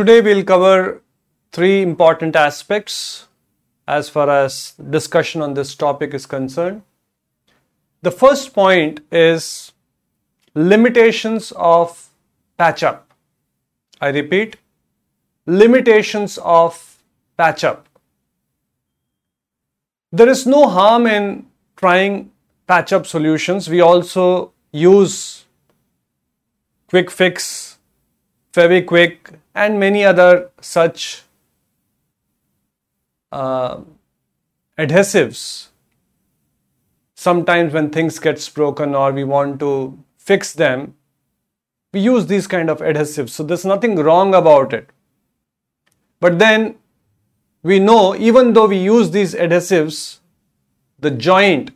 Today we'll cover three important aspects as far as discussion on this topic is concerned. The first point is limitations of patch up. I repeat, limitations of patch up. There is no harm in trying patch up solutions. We also use quick fix, Fevikwik, and many other such uh, adhesives. Sometimes when things gets broken or we want to fix them, we use these kind of adhesives. So there's nothing wrong about it. But then we know even though we use these adhesives, the joint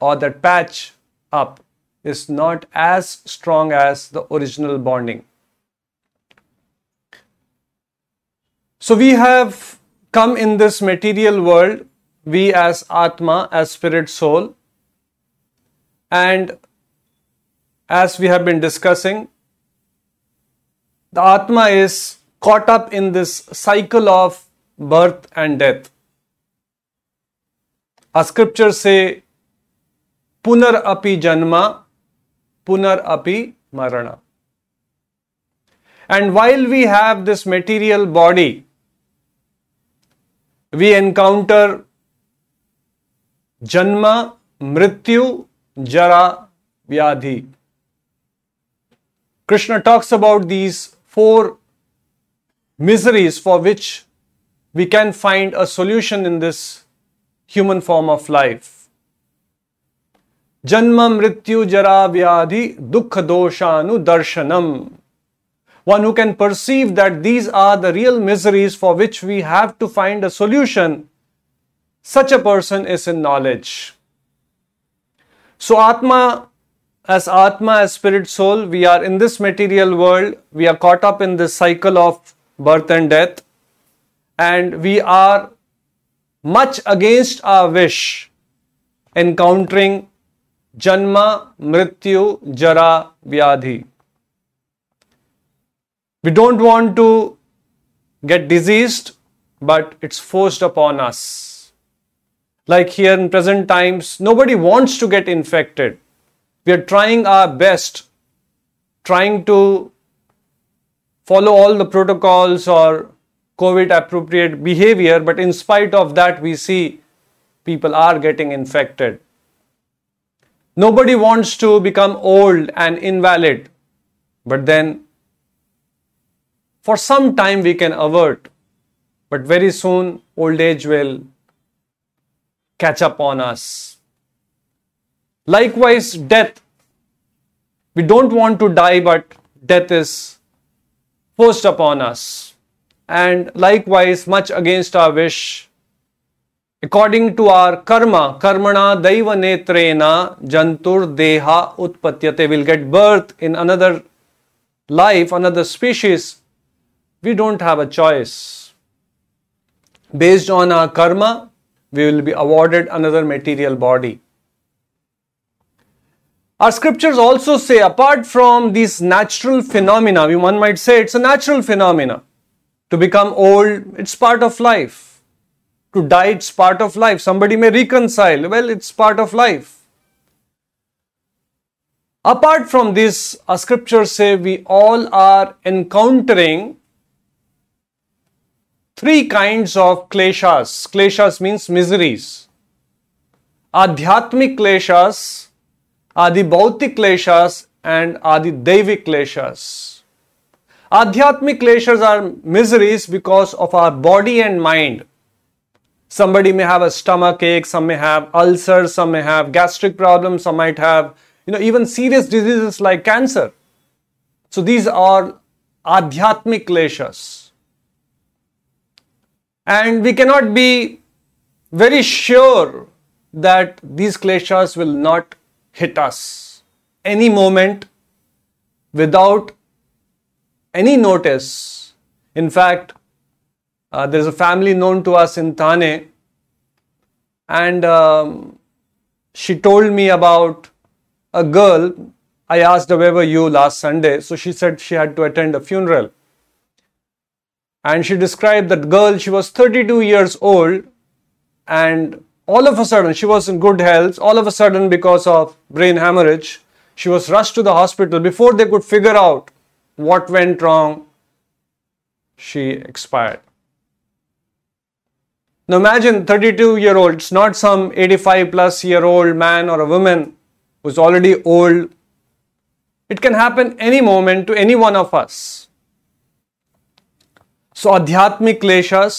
or that patch up is not as strong as the original bonding. So we have come in this material world, we as Atma, as spirit soul, and as we have been discussing, the Atma is caught up in this cycle of birth and death. Our scriptures say, Punar api janma, punar api marana. And while we have this material body, we encounter जन्म मृत्यु जरा व्याधि Krishna talks about these four miseries for which we can find a solution in this human form of life जन्म मृत्यु जरा व्याधि दुख दोषानुदर्शनम One who can perceive that these are the real miseries for which we have to find a solution, such a person is in knowledge. So, Atma, as Atma, as spirit soul, we are in this material world, we are caught up in this cycle of birth and death, and we are much against our wish encountering Janma, Mrityu, Jara, Vyadhi. We don't want to get diseased, but it's forced upon us. Like here in present times, nobody wants to get infected. We are trying our best, trying to follow all the protocols or COVID appropriate behavior, but in spite of that, we see people are getting infected. Nobody wants to become old and invalid, but then for some time we can avert, but very soon old age will catch up on us. Likewise, death. We don't want to die, but death is forced upon us. And likewise, much against our wish, according to our karma, karmana daiva netrena jantur deha utpatyate, will get birth in another life, another species. We don't have a choice. Based on our karma, we will be awarded another material body. Our scriptures also say, apart from these natural phenomena, one might say it's a natural phenomena. To become old, it's part of life. To die, it's part of life. Somebody may reconcile, well, it's part of life. Apart from this, our scriptures say we all are encountering three kinds of kleshas. Kleshas means miseries. Adhyatmic kleshas, Adi Bhautik kleshas, and Adi Devik kleshas. Adhyatmic kleshas are miseries because of our body and mind. Somebody may have a stomach ache, some may have ulcers, some may have gastric problems, some might have, you know, even serious diseases like cancer. So these are adhyatmic kleshas. And we cannot be very sure that these kleshas will not hit us any moment without any notice. In fact, uh, there's a family known to us in Thane, and um, she told me about a girl. I asked her, Where were you last Sunday? So she said she had to attend a funeral. And she described that girl, she was 32 years old, and all of a sudden, she was in good health. All of a sudden, because of brain hemorrhage, she was rushed to the hospital. Before they could figure out what went wrong, she expired. Now imagine 32 year old, it's not some 85 plus year old man or a woman who's already old. It can happen any moment to any one of us. So adhyatmic kleshas,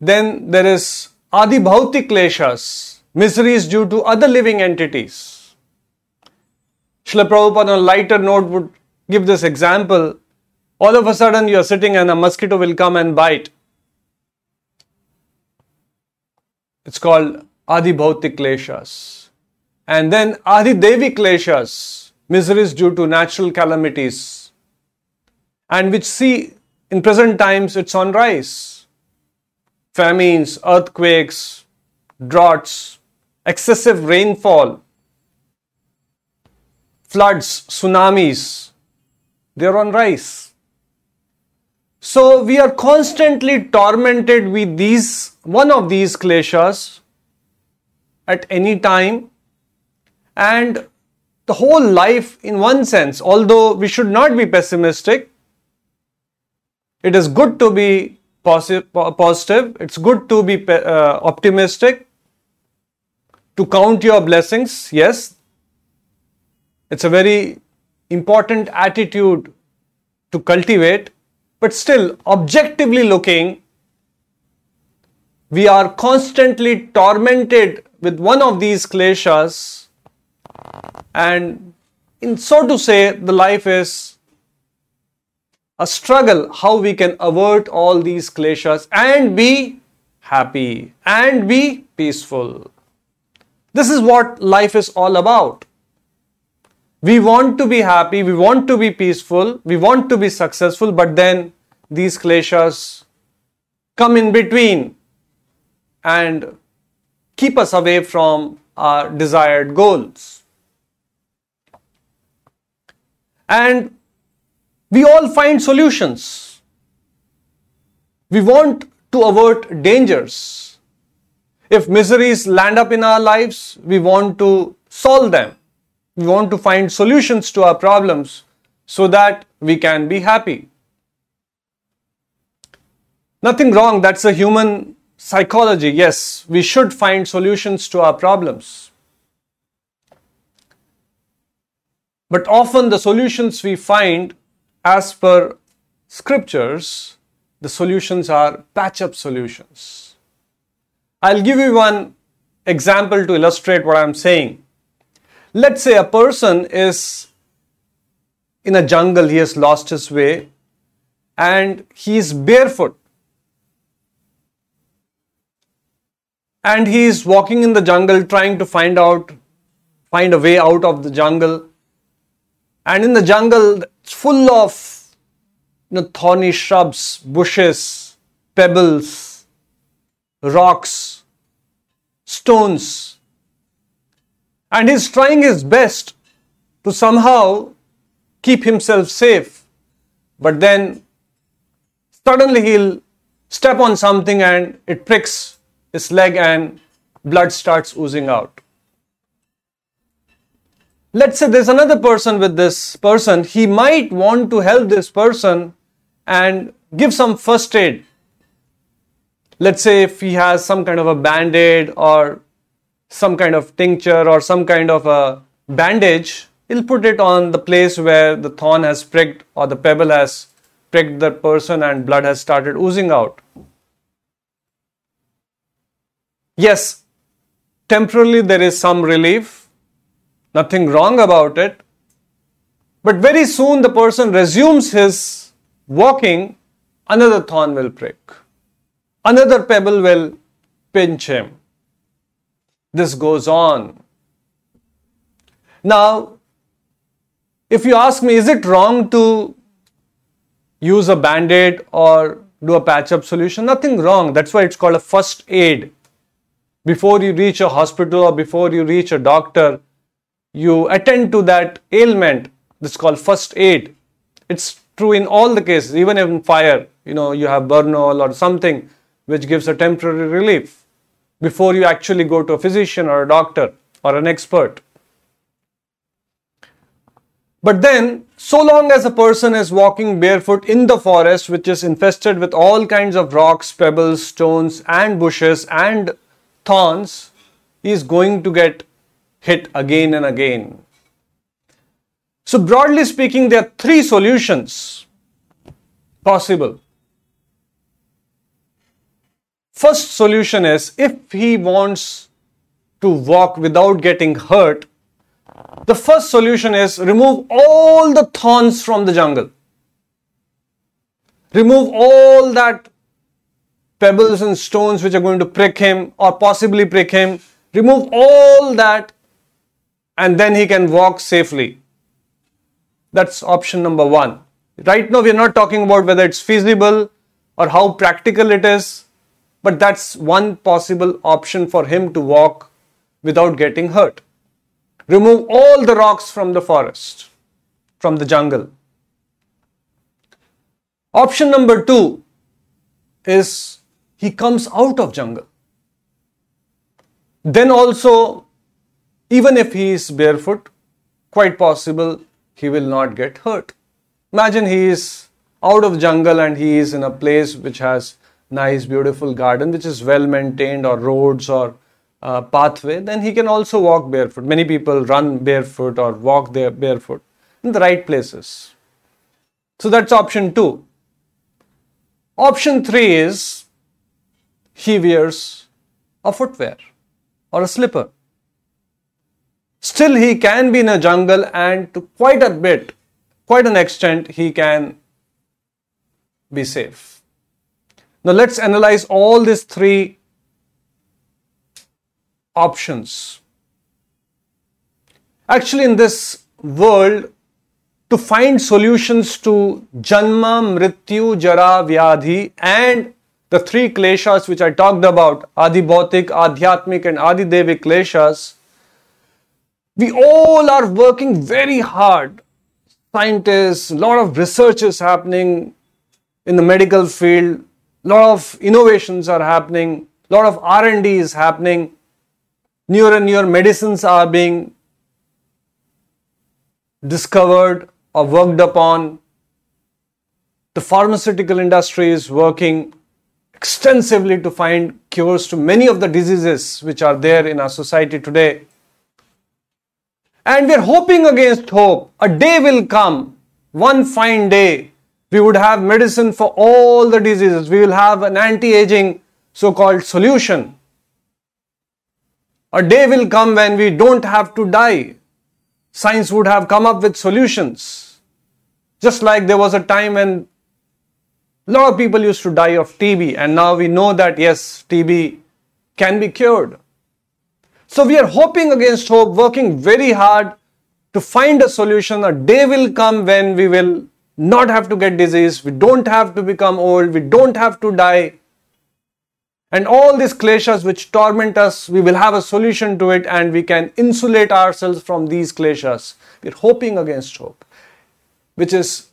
then there is adi bhautik kleshas, miseries due to other living entities. Srila Prabhupada on a lighter note would give this example. All of a sudden you are sitting and a mosquito will come and bite. It's called Adi Bhautik Kleshas. And then Adi Devi Kleshas, miseries due to natural calamities. And which see in present times it's on rise. Famines, earthquakes, droughts, excessive rainfall, floods, tsunamis, they're on rise. So we are constantly tormented with these one of these kleshas at any time and the whole life in one sense although we should not be pessimistic it is good to be positive. It's good to be uh, optimistic. To count your blessings yes. It's a very important attitude to cultivate. But still objectively looking we are constantly tormented with one of these kleshas. And in so to say the life is a struggle how we can avert all these kleshas and be happy and be peaceful this is what life is all about we want to be happy we want to be peaceful we want to be successful but then these kleshas come in between and keep us away from our desired goals. And we all find solutions. We want to avert dangers. If miseries land up in our lives, we want to solve them. We want to find solutions to our problems so that we can be happy. Nothing wrong, that's a human psychology, yes, we should find solutions to our problems. But often the solutions we find, as per scriptures, the solutions are patch up solutions. I'll give you one example to illustrate what I'm saying. Let's say a person is in a jungle, he has lost his way, and he is barefoot and he is walking in the jungle trying to find out find a way out of the jungle and in the jungle it's full of you know, thorny shrubs bushes pebbles rocks stones and he's trying his best to somehow keep himself safe but then suddenly he'll step on something and it pricks his leg and blood starts oozing out. Let's say there's another person with this person, he might want to help this person and give some first aid. Let's say if he has some kind of a band aid or some kind of tincture or some kind of a bandage, he'll put it on the place where the thorn has pricked or the pebble has pricked the person and blood has started oozing out. Yes, temporarily there is some relief, nothing wrong about it, but very soon the person resumes his walking, another thorn will prick, another pebble will pinch him. This goes on. Now, if you ask me, is it wrong to use a band aid or do a patch up solution? Nothing wrong. That's why it's called a first aid before you reach a hospital or before you reach a doctor, you attend to that ailment. This is called first aid. It's true in all the cases, even in fire. You know, you have Burnol or something which gives a temporary relief before you actually go to a physician or a doctor or an expert. But then, so long as a person is walking barefoot in the forest, which is infested with all kinds of rocks, pebbles, stones, and bushes and thorns, he is going to get hit again and again. So, broadly speaking, there are three solutions possible. First solution is if he wants to walk without getting hurt, the first solution is remove all the thorns from the jungle. Remove all that pebbles and stones which are going to prick him or possibly prick him. Remove all that and then he can walk safely. That's option number one. Right now, we are not talking about whether it's feasible or how practical it is, but that's one possible option for him to walk without getting hurt. Remove all the rocks from the forest, from the jungle. Option number two is he comes out of jungle. Then also, even if he is barefoot, quite possible he will not get hurt. Imagine he is out of jungle and he is in a place which has nice beautiful garden which is well maintained or roads or uh, pathway, then he can also walk barefoot. Many people run barefoot or walk there barefoot in the right places. So that's option two. Option three is he wears a footwear or a slipper. Still, he can be in a jungle, and to quite a bit, quite an extent, he can be safe. Now, let's analyze all these three options. Actually, in this world, to find solutions to Janma, Mrityu, Jara, Vyadhi, and the three kleshas which I talked about, Adi Bhautik, Adhyatmik, and Adi Devik kleshas, we all are working very hard. Scientists, a lot of research is happening in the medical field, a lot of innovations are happening, a lot of R&D is happening newer and newer medicines are being discovered or worked upon. The pharmaceutical industry is working extensively to find cures to many of the diseases which are there in our society today. And we're hoping against hope. A day will come, one fine day, we would have medicine for all the diseases. We will have an anti aging so called solution a day will come when we don't have to die. Science would have come up with solutions. Just like there was a time when a lot of people used to die of TB, and now we know that yes, TB can be cured. So we are hoping against hope, working very hard to find a solution. A day will come when we will not have to get disease, we don't have to become old, we don't have to die. And all these kleshas which torment us, we will have a solution to it and we can insulate ourselves from these kleshas. We're hoping against hope, which is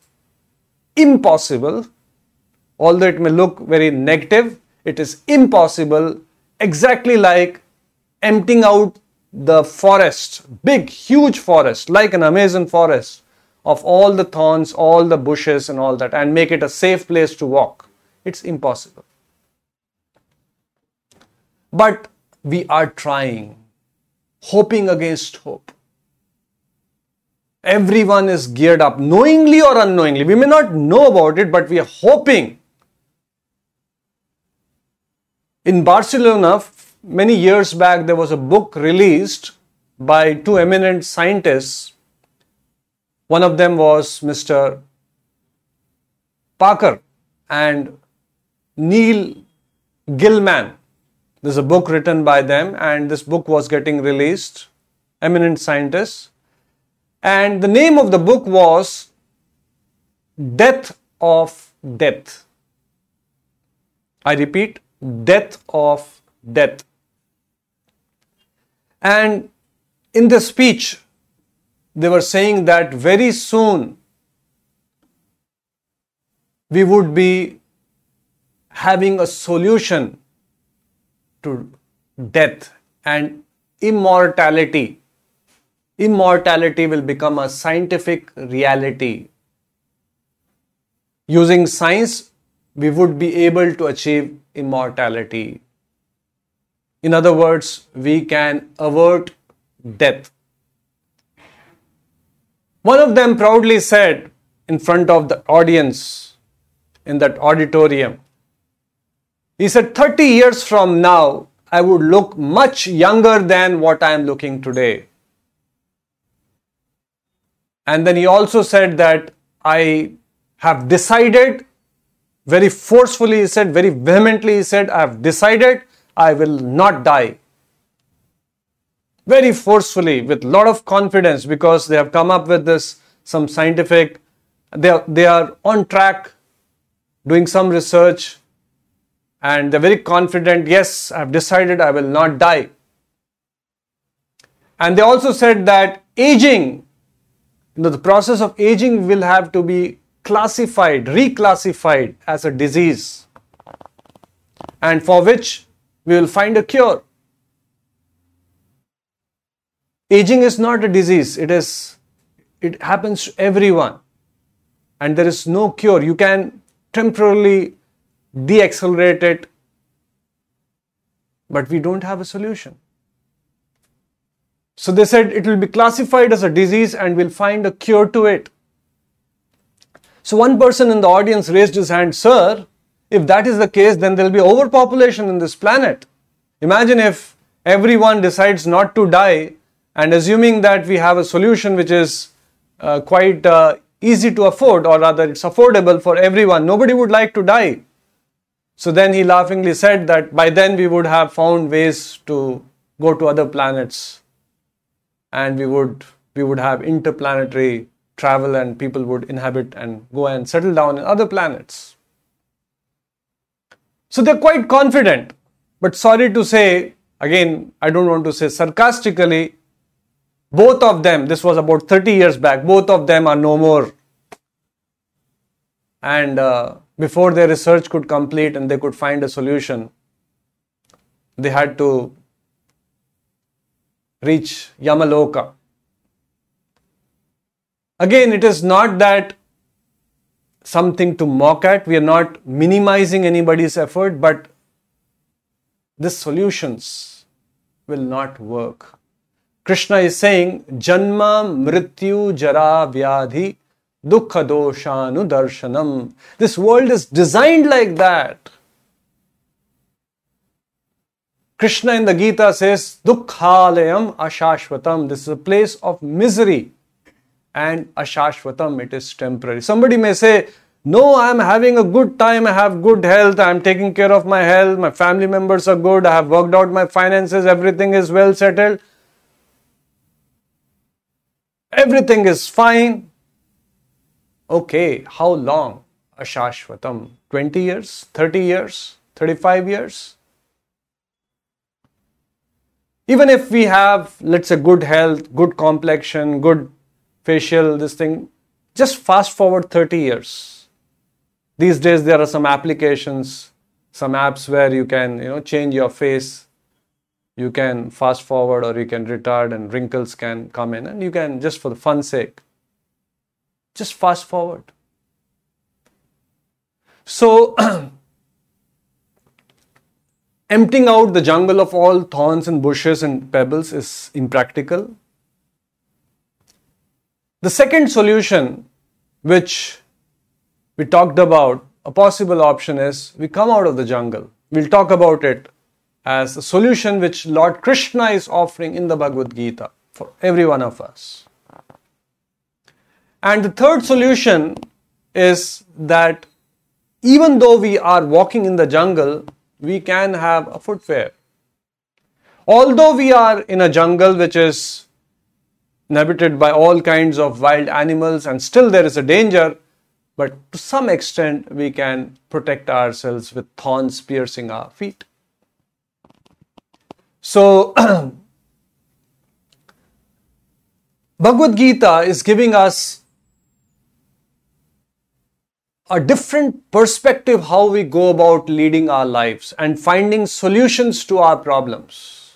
impossible. Although it may look very negative, it is impossible, exactly like emptying out the forest, big, huge forest, like an Amazon forest, of all the thorns, all the bushes, and all that, and make it a safe place to walk. It's impossible. But we are trying, hoping against hope. Everyone is geared up, knowingly or unknowingly. We may not know about it, but we are hoping. In Barcelona, many years back, there was a book released by two eminent scientists. One of them was Mr. Parker and Neil Gilman. There's a book written by them, and this book was getting released. Eminent scientists. And the name of the book was Death of Death. I repeat, Death of Death. And in the speech, they were saying that very soon we would be having a solution to death and immortality. Immortality will become a scientific reality. Using science, we would be able to achieve immortality. In other words, we can avert death. One of them proudly said in front of the audience in that auditorium, he said, 30 years from now, I would look much younger than what I am looking today. And then he also said that I have decided, very forcefully, he said, very vehemently, he said, I have decided I will not die. Very forcefully, with lot of confidence, because they have come up with this, some scientific, they are, they are on track, doing some research, and they're very confident, yes, I've decided I will not die. And they also said that aging, you know, the process of aging will have to be classified, reclassified as a disease, and for which we will find a cure. Aging is not a disease, it is it happens to everyone, and there is no cure. You can temporarily deaccelerate it, but we don't have a solution. So they said it will be classified as a disease and we'll find a cure to it. So one person in the audience raised his hand, Sir, if that is the case, then there'll be overpopulation in this planet. Imagine if everyone decides not to die, and assuming that we have a solution which is uh, quite uh, easy to afford, or rather, it's affordable for everyone, nobody would like to die. So then he laughingly said that by then we would have found ways to go to other planets and we would we would have interplanetary travel and people would inhabit and go and settle down in other planets. So they're quite confident. But sorry to say, again, I don't want to say sarcastically, both of them, this was about 30 years back, both of them are no more. And uh, before their research could complete and they could find a solution, they had to reach Yamaloka. Again, it is not that something to mock at, we are not minimizing anybody's effort, but these solutions will not work. Krishna is saying, Janma Mrityu Jara Vyadhi Dukkha doshanu darshanam. This world is designed like that. Krishna in the Gita says, Dukkhalayam ashashvatam. This is a place of misery. And ashashvatam, it is temporary. Somebody may say, No, I am having a good time. I have good health. I am taking care of my health. My family members are good. I have worked out my finances. Everything is well settled. Everything is fine. Okay, how long? Ashashvatam. 20 years? 30 years? 35 years? Even if we have, let's say, good health, good complexion, good facial, this thing, just fast forward 30 years. These days, there are some applications, some apps where you can, you know, change your face. You can fast forward or you can retard and wrinkles can come in and you can, just for the fun sake, just fast forward. So, emptying out the jungle of all thorns and bushes and pebbles is impractical. The second solution, which we talked about, a possible option is we come out of the jungle. We'll talk about it as a solution which Lord Krishna is offering in the Bhagavad Gita for every one of us. And the third solution is that even though we are walking in the jungle, we can have a footwear. Although we are in a jungle which is inhabited by all kinds of wild animals and still there is a danger, but to some extent we can protect ourselves with thorns piercing our feet. So, Bhagavad Gita is giving us a different perspective how we go about leading our lives and finding solutions to our problems.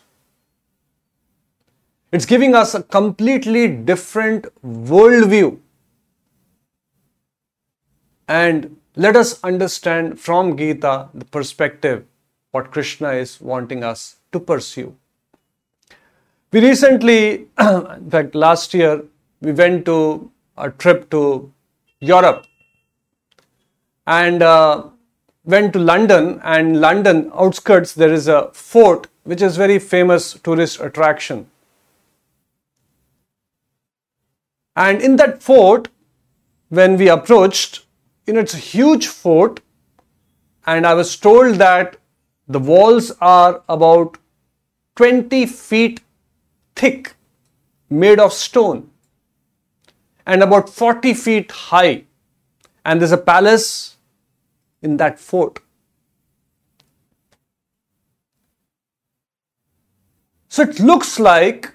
It's giving us a completely different worldview. And let us understand from Gita the perspective what Krishna is wanting us to pursue. We recently, in fact, last year, we went to a trip to Europe and uh, went to London. And London outskirts, there is a fort which is very famous tourist attraction. And in that fort, when we approached, you know, it's a huge fort, and I was told that the walls are about 20 feet thick, made of stone, and about 40 feet high. And there's a palace in that fort. So it looks like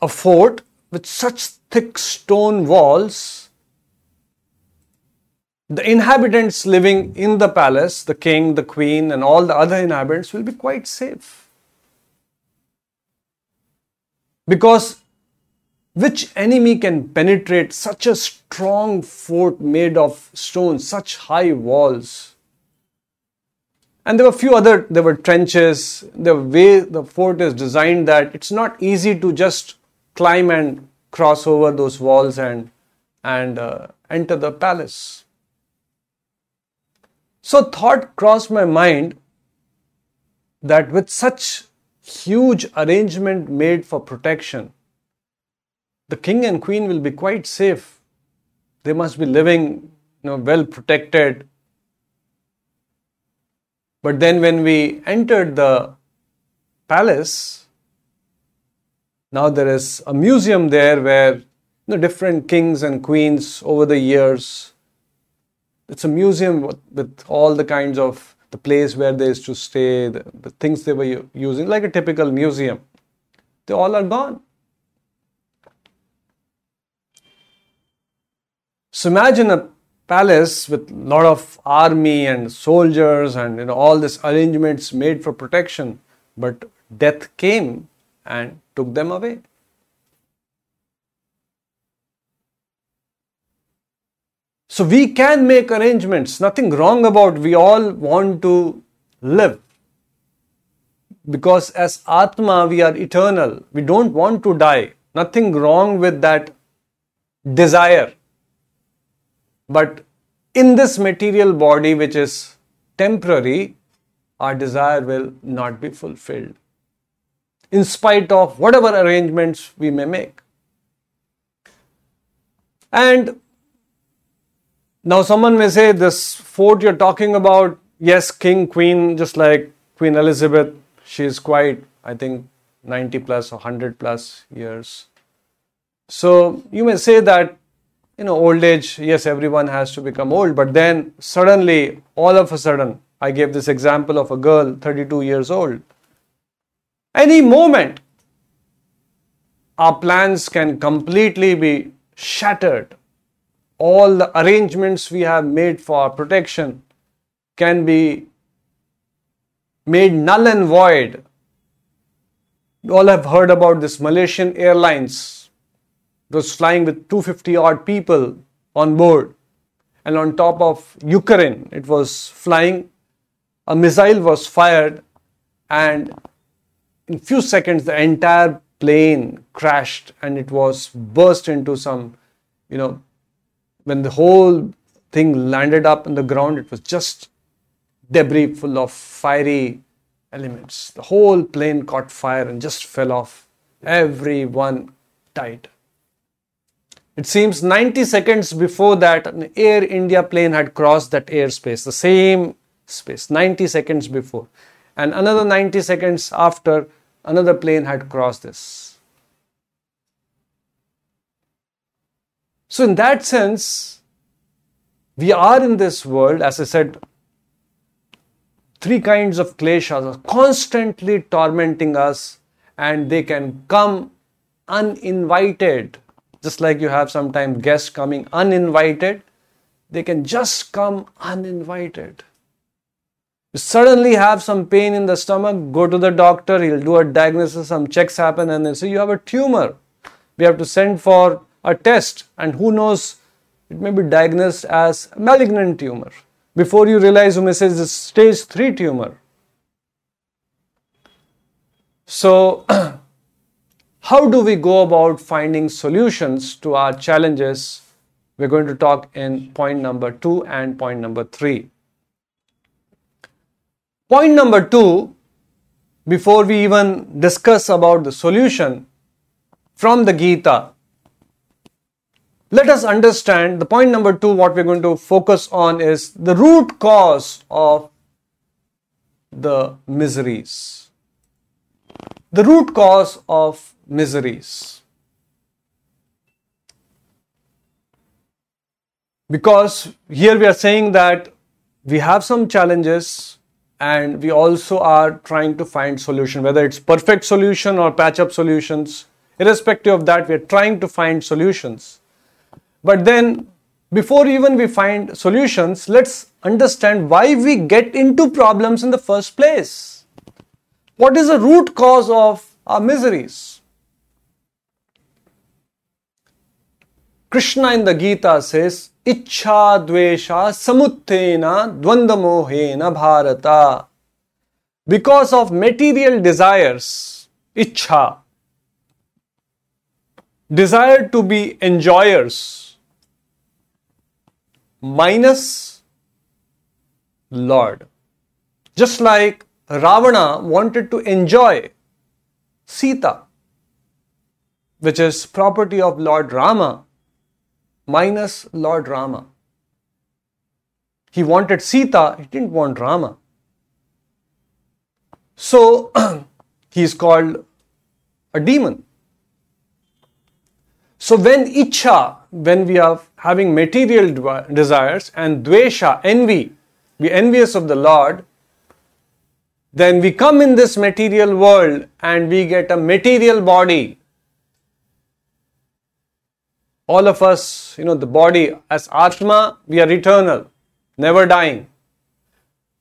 a fort with such thick stone walls. The inhabitants living in the palace, the king, the queen, and all the other inhabitants, will be quite safe. Because which enemy can penetrate such a strong fort made of stone, such high walls? And there were few other, there were trenches, the way the fort is designed that it's not easy to just climb and cross over those walls and, and uh, enter the palace. So thought crossed my mind that with such huge arrangement made for protection, the king and queen will be quite safe. They must be living you know, well protected. But then when we entered the palace, now there is a museum there where you know, different kings and queens over the years. It's a museum with, all the kinds of the place where they used to stay, the, the things they were using, like a typical museum. They all are gone. So imagine a palace with a lot of army and soldiers and you know all these arrangements made for protection, but death came and took them away. So we can make arrangements, nothing wrong about we all want to live. Because as Atma we are eternal. We don't want to die. Nothing wrong with that desire. But in this material body which is temporary, our desire will not be fulfilled. In spite of whatever arrangements we may make. And now, someone may say this fort you're talking about, yes, king, queen, just like Queen Elizabeth, she is quite, I think, 90 plus or 100 plus years. So, you may say that, you know, old age, yes, everyone has to become old, but then suddenly, all of a sudden, I gave this example of a girl, 32 years old. Any moment, our plans can completely be shattered all the arrangements we have made for our protection can be made null and void. You all have heard about this Malaysian Airlines. It was flying with 250 odd people on board. And on top of Ukraine, it was flying. A missile was fired, and in few seconds, the entire plane crashed and it was burst into some, you know, when the whole thing landed up on the ground, it was just debris full of fiery elements. The whole plane caught fire and just fell off. Everyone died. It seems 90 seconds before that, an Air India plane had crossed that airspace, the same space, 90 seconds before. And another 90 seconds after, another plane had crossed this. So, in that sense, we are in this world, as I said, three kinds of kleshas are constantly tormenting us, and they can come uninvited. Just like you have sometimes guests coming uninvited, they can just come uninvited. You suddenly have some pain in the stomach, go to the doctor, he'll do a diagnosis, some checks happen, and they say you have a tumor. We have to send for a test, and who knows, it may be diagnosed as malignant tumor. Before you realize, you may say it's stage 3 tumor. So, how do we go about finding solutions to our challenges? We're going to talk in point number two and point number three. Point number two, before we even discuss about the solution from the Gita, let us understand the point number two, what we're going to focus on is the root cause of the miseries. The root cause of miseries. Because here we are saying that we have some challenges and we also are trying to find solution whether it's perfect solution or patch up solutions. Irrespective of that we are trying to find solutions. But then before even we find solutions let's understand why we get into problems in the first place. What is the root cause of our miseries Krishna in the Gita says, Ichha dvesha samuttena dvandamohena bharata. Because of material desires, ichha, desire to be enjoyers, minus Lord. Just like Ravana wanted to enjoy Sita, which is property of Lord Rama, minus Lord Rama. He wanted Sita, he didn't want Rama. So he is called a demon. So when icha, when we are having material desires, and dvesha, envy, we envious of the Lord, then we come in this material world and we get a material body all of us, you know, the body as Atma, we are eternal, never dying.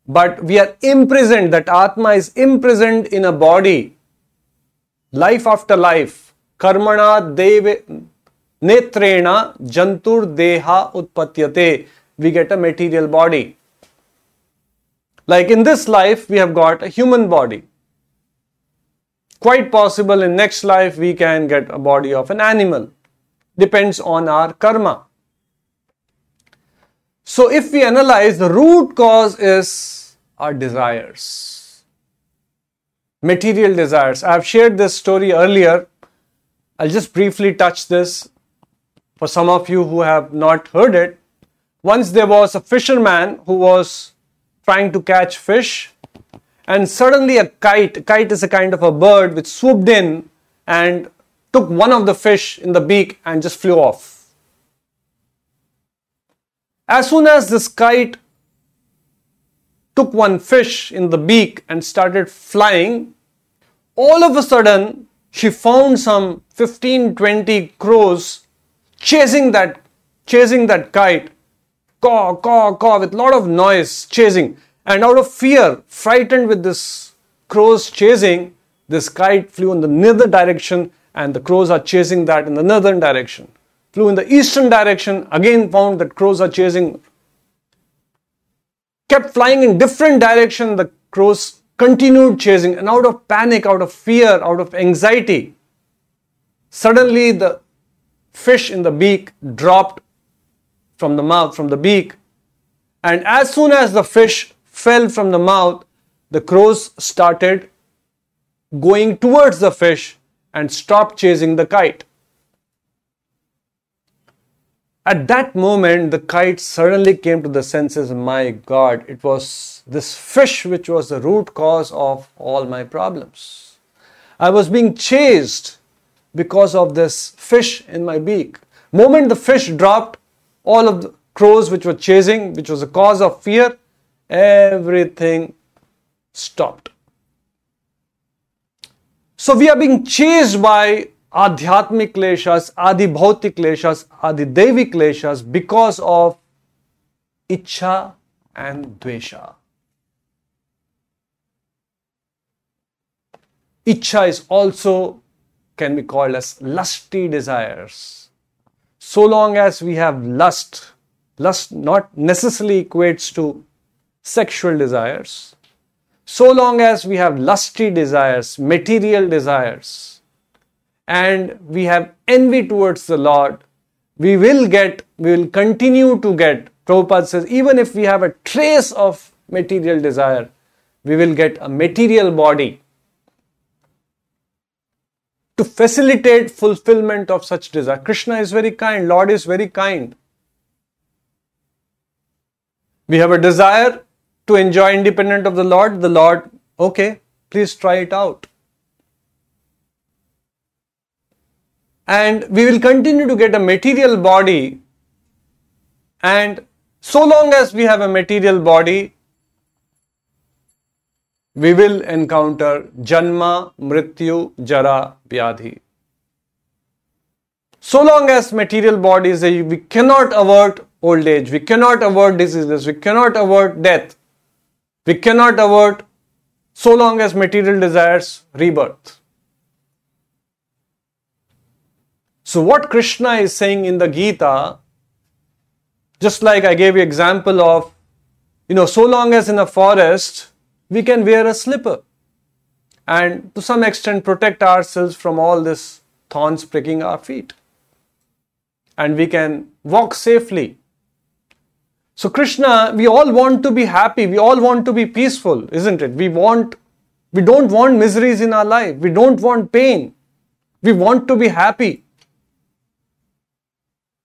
But we are imprisoned, that Atma is imprisoned in a body, life after life. Karmana deve netrena jantur deha utpatyate. We get a material body. Like in this life, we have got a human body. Quite possible in next life we can get a body of an animal depends on our karma. So, if we analyze, the root cause is our desires, material desires. I have shared this story earlier. I'll just briefly touch this for some of you who have not heard it. Once there was a fisherman who was trying to catch fish, and suddenly a kite, a kite is a kind of a bird which swooped in and took one of the fish in the beak and just flew off. As soon as this kite took one fish in the beak and started flying, all of a sudden she found some 15 20 crows chasing that chasing that kite caw caw caw with lot of noise chasing and out of fear frightened with this crows chasing this kite flew in the other direction and the crows are chasing that in the northern direction. Flew in the eastern direction, again found that crows are chasing. Kept flying in different direction, the crows continued chasing, and out of panic, out of fear, out of anxiety, suddenly the fish in the beak dropped from the mouth, from the beak, and as soon as the fish fell from the mouth, the crows started going towards the fish and stop chasing the kite. At that moment, the kite suddenly came to the senses my God, it was this fish which was the root cause of all my problems. I was being chased because of this fish in my beak. Moment the fish dropped, all of the crows which were chasing, which was a cause of fear, everything stopped. So we are being chased by adhyatmic kleshas, adi bhautik kleshas, adi kleshas because of Icha and Dvesha. Icha is also can be called as lusty desires. So long as we have lust, lust not necessarily equates to sexual desires. So long as we have lusty desires, material desires, and we have envy towards the Lord, we will get, we will continue to get, Prabhupada says, even if we have a trace of material desire, we will get a material body to facilitate fulfillment of such desire. Krishna is very kind, Lord is very kind. We have a desire to enjoy independent of the Lord, the Lord, okay, please try it out. And we will continue to get a material body. And so long as we have a material body, we will encounter Janma, Mrityu, Jara, Vyadhi. So long as material bodies, we cannot avert old age, we cannot avert diseases, we cannot avert death, we cannot avert so long as material desires rebirth. So, what Krishna is saying in the Gita, just like I gave you example of, you know, so long as in a forest we can wear a slipper and to some extent protect ourselves from all this thorns pricking our feet. And we can walk safely. So, Krishna, we all want to be happy, we all want to be peaceful, isn't it? We want, we don't want miseries in our life, we don't want pain, we want to be happy.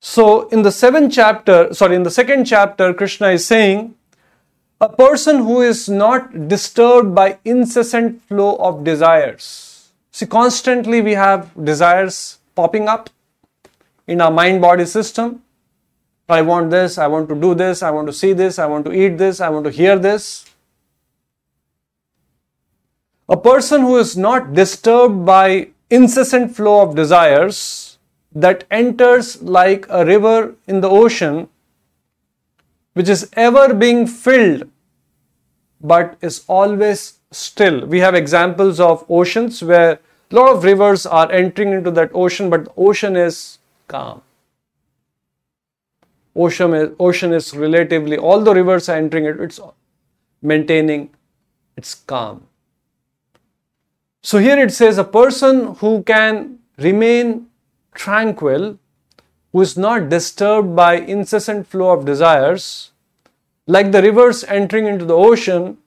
So, in the seventh chapter, sorry, in the second chapter, Krishna is saying, a person who is not disturbed by incessant flow of desires. See, constantly we have desires popping up in our mind body system. I want this, I want to do this, I want to see this, I want to eat this, I want to hear this. A person who is not disturbed by incessant flow of desires that enters like a river in the ocean which is ever being filled but is always still. We have examples of oceans where a lot of rivers are entering into that ocean, but the ocean is calm. Ocean is, ocean is relatively, all the rivers are entering it, it's maintaining its calm. So here it says a person who can remain tranquil who is not disturbed by incessant flow of desires, like the rivers entering into the ocean,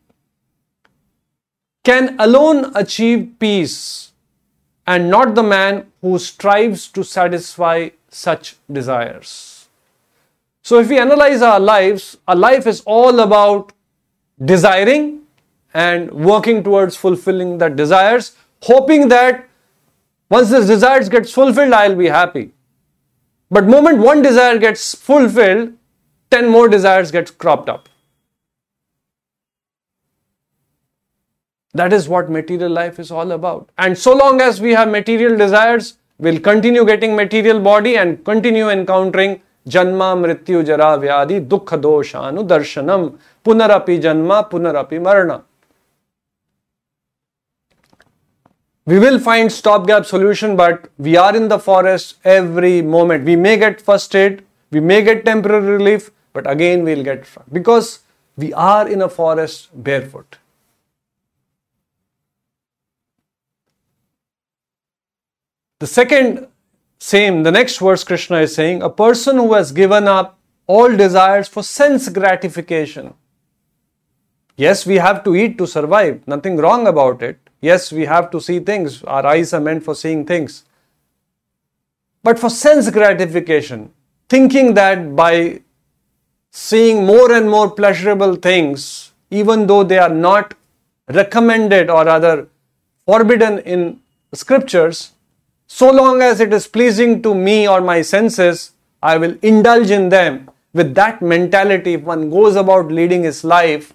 can alone achieve peace and not the man who strives to satisfy such desires. So, if we analyze our lives, our life is all about desiring and working towards fulfilling that desires, hoping that once this desires gets fulfilled, I'll be happy. But moment one desire gets fulfilled, 10 more desires gets cropped up. That is what material life is all about. And so long as we have material desires, we'll continue getting material body and continue encountering जन्मा, मृत्यु, जरा, व्याधि, दुख, दोष, अनुदर्शनम। पुनरअपि जन्मा पुनरअपि मरण we will find stop gap solution but we are in the forest every moment we may get first aid we may get temporary relief but again we'll get because we are in a forest bare foot the second same the next verse krishna is saying a person who has given up all desires for sense gratification yes we have to eat to survive nothing wrong about it Yes, we have to see things. Our eyes are meant for seeing things. But for sense gratification, thinking that by seeing more and more pleasurable things, even though they are not recommended or rather forbidden in scriptures, so long as it is pleasing to me or my senses, I will indulge in them. With that mentality, if one goes about leading his life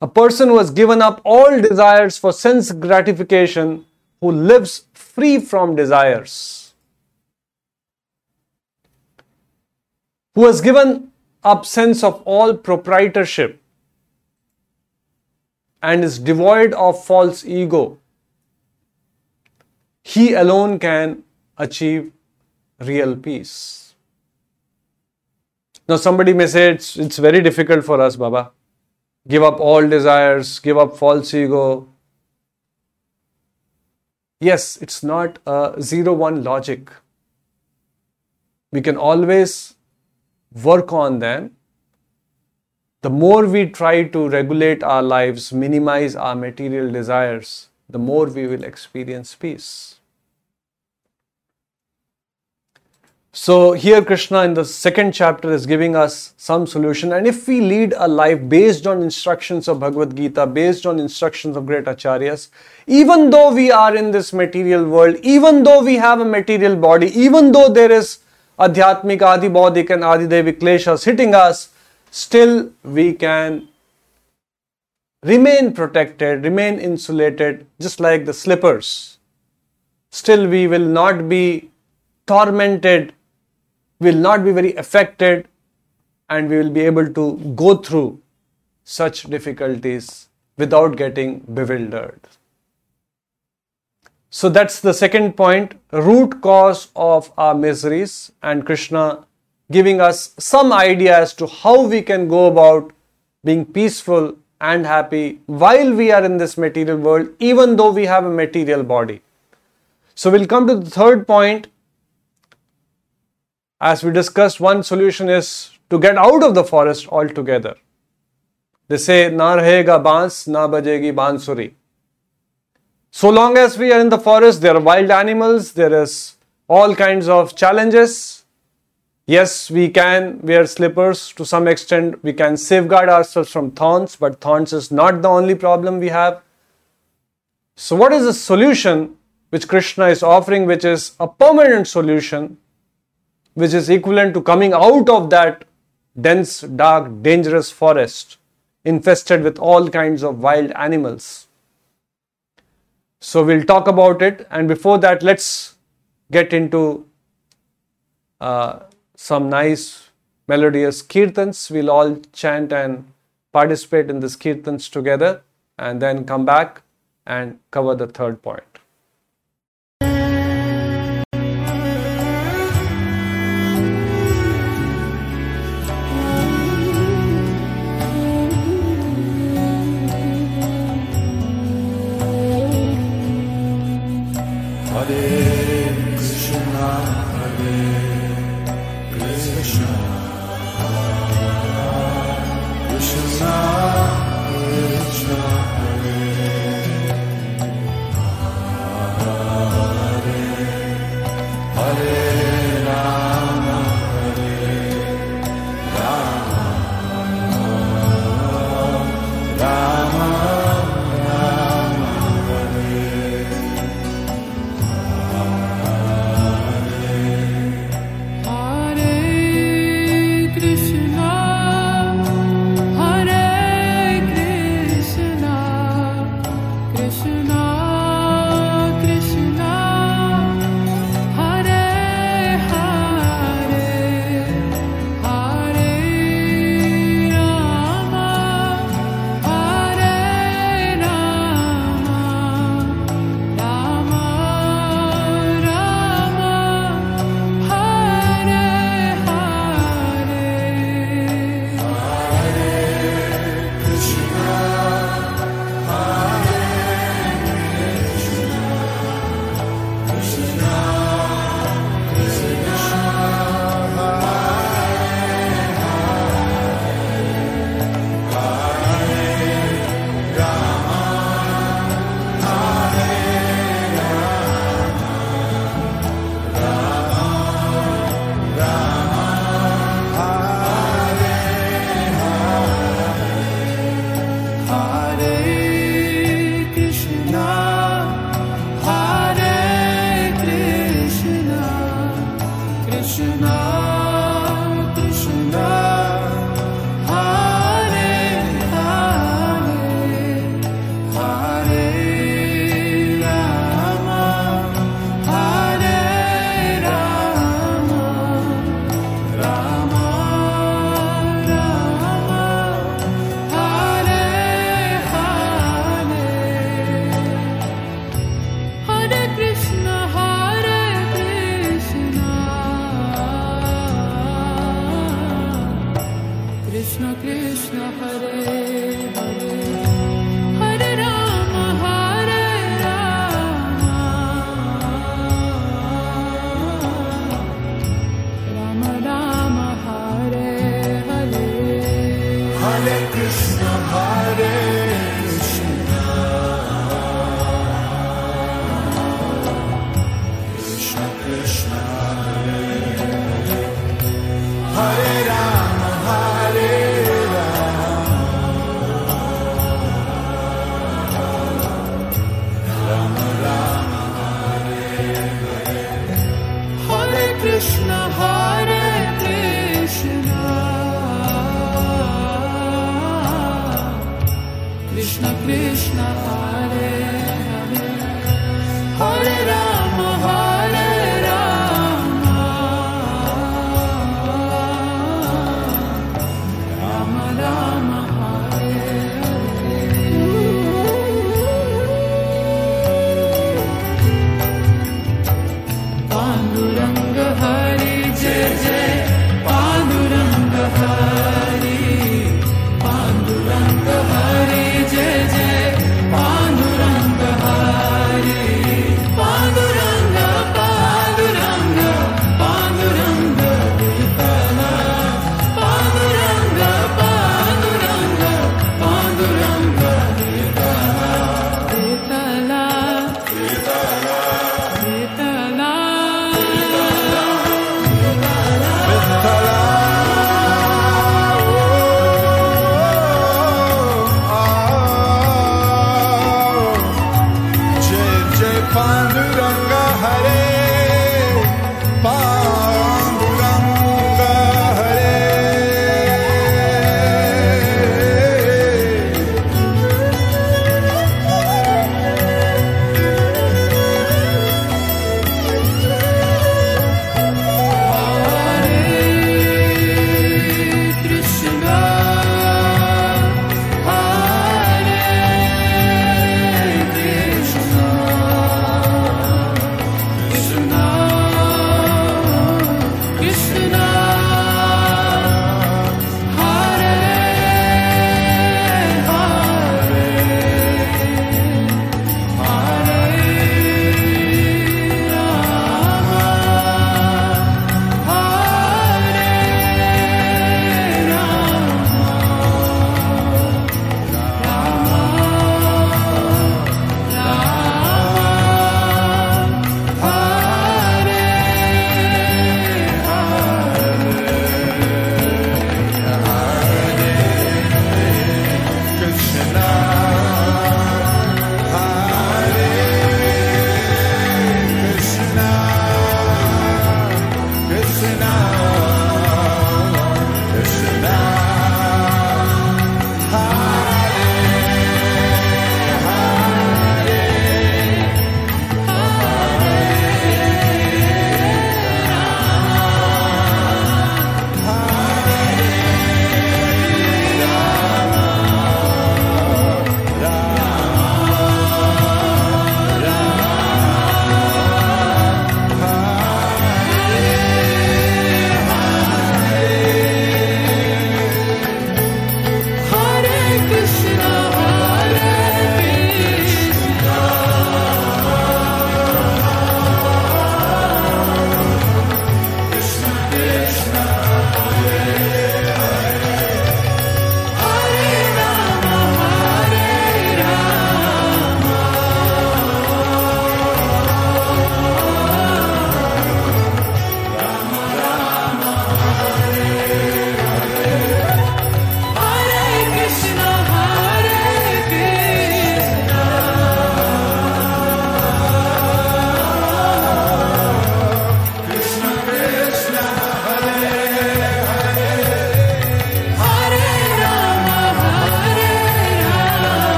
a person who has given up all desires for sense gratification, who lives free from desires, who has given up sense of all proprietorship and is devoid of false ego, he alone can achieve real peace. Now, somebody may say it's, it's very difficult for us, Baba. Give up all desires, give up false ego. Yes, it's not a zero one logic. We can always work on them the more we try to regulate our lives, minimize our material desires, the more we will experience peace. So, here Krishna in the second chapter is giving us some solution. And if we lead a life based on instructions of Bhagavad Gita, based on instructions of great acharyas, even though we are in this material world, even though we have a material body, even though there is adhyatmik, adi bodhik, and adi kleshas hitting us, still we can remain protected, remain insulated, just like the slippers. Still, we will not be tormented, will not be very affected, and we will be able to go through such difficulties without getting bewildered. So that's the second point root cause of our miseries, and Krishna giving us some idea as to how we can go about being peaceful and happy while we are in this material world, even though we have a material body. So, we'll come to the third point. As we discussed, one solution is to get out of the forest altogether. They say, Na rahega bans, na bajegi bansuri. So long as we are in the forest, there are wild animals, there is all kinds of challenges, Yes, we can wear slippers to some extent. We can safeguard ourselves from thorns, but thorns is not the only problem we have. So, what is the solution which Krishna is offering, which is a permanent solution, which is equivalent to coming out of that dense, dark, dangerous forest infested with all kinds of wild animals? So, we'll talk about it, and before that, let's get into uh, some nice melodious kirtans. We'll all chant and participate in these kirtans together and then come back and cover the third point.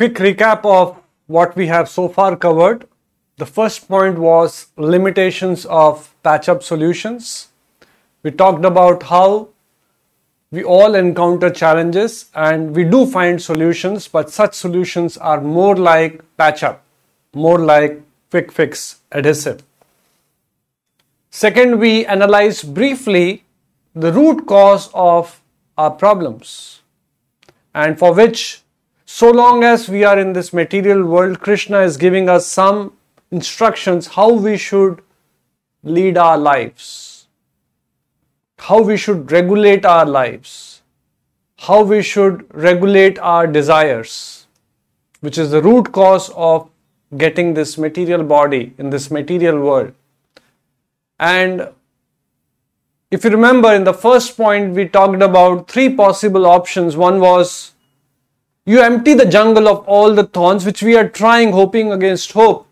Quick recap of what we have so far covered. The first point was limitations of patch up solutions. We talked about how we all encounter challenges and we do find solutions, but such solutions are more like patch up, more like quick fix adhesive. Second, we analyze briefly the root cause of our problems and for which so long as we are in this material world krishna is giving us some instructions how we should lead our lives how we should regulate our lives how we should regulate our desires which is the root cause of getting this material body in this material world. And if you remember in the first point we talked about three possible options. One was you empty the jungle of all the thorns which we are trying hoping against hope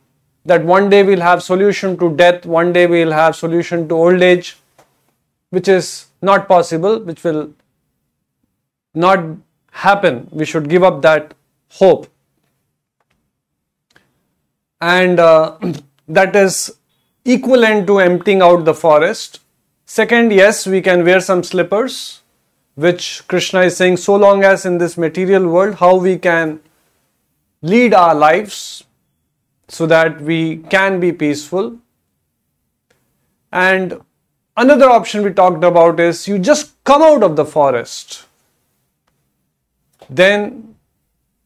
that one day we'll have solution to death one day we'll have solution to old age which is not possible which will not happen. We should give up that hope. And uh, that is equivalent to emptying out the forest. Second yes we can wear some slippers which Krishna is saying, so long as in this material world, how we can lead our lives so that we can be peaceful. And another option we talked about is you just come out of the forest. Then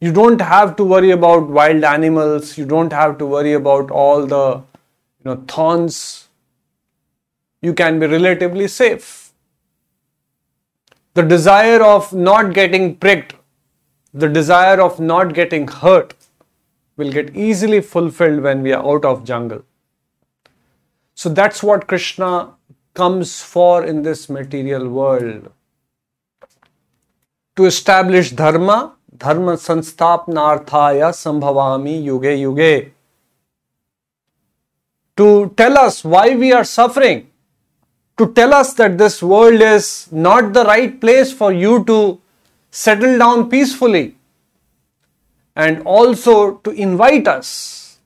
you don't have to worry about wild animals, you don't have to worry about all the you know thorns. You can be relatively safe the desire of not getting pricked, the desire of not getting hurt will get easily fulfilled when we are out of jungle. So that's what Krishna comes for in this material world. To establish dharma, dharma sanstapnarthaya sambhavami yuge yuge. To tell us why we are suffering to tell us that this world is not the right place for you to settle down peacefully and also to invite us.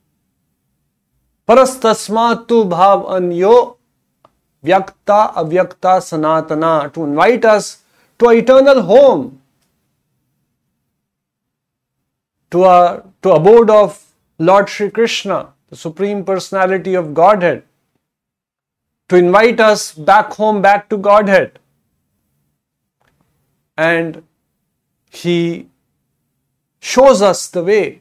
Parastasmatu bhav anyo vyakta avyakta sanatana to invite us to an eternal home, to a to abode of Lord Sri Krishna, the Supreme Personality of Godhead, to invite us back home, back to Godhead. And He shows us the way.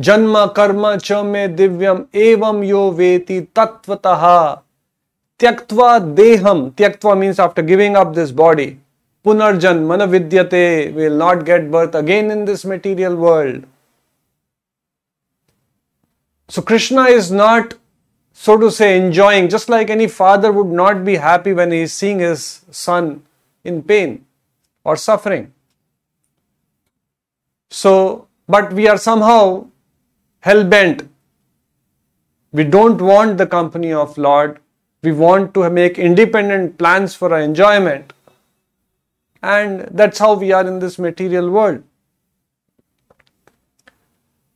Janma karma cha me divyam evam yo veti tatvataha tyaktva deham. Tyaktva means after giving up this body. Punar janma na vidyate will not get birth again in this material world. So Krishna is not, so to say, enjoying, just like any father would not be happy when he is seeing his son in pain or suffering. So, but we are somehow hell bent. We don't want the company of Lord. We want to make independent plans for our enjoyment. And that's how we are in this material world.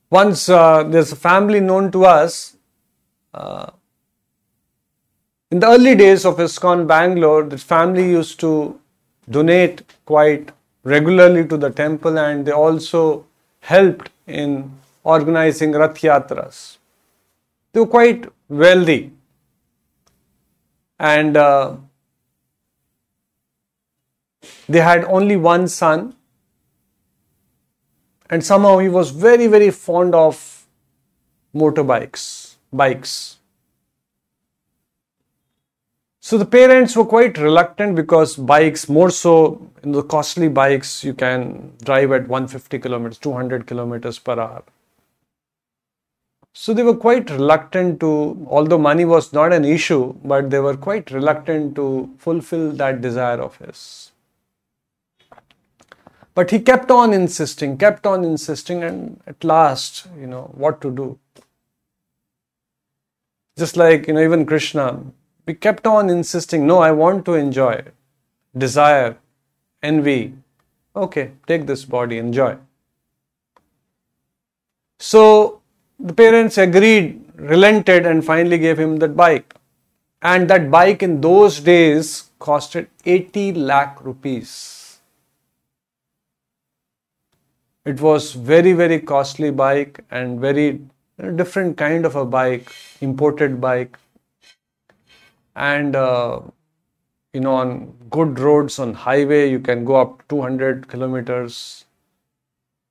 Once uh, there's a family known to us. In the early days of ISKCON Bangalore, the family used to donate quite regularly to the temple and they also helped in organizing Rath Yatras. They were quite wealthy. And uh, they had only one son. And somehow he was very very fond of motorbikes bikes so the parents were quite reluctant because bikes, more so in the costly bikes, you can drive at 150 kilometers, 200 kilometers per hour. So they were quite reluctant to, although money was not an issue, but they were quite reluctant to fulfill that desire of his. But he kept on insisting, kept on insisting, and at last, you know, what to do. Just like, you know, even Krishna, we kept on insisting, no, I want to enjoy. Desire, envy. Okay, take this body, enjoy. So the parents agreed, relented, and finally gave him that bike. And that bike in those days costed 80 lakh rupees. It was very, very costly bike and very different kind of a bike, imported bike. And uh, you know on good roads on highway you can go up 200 kilometers.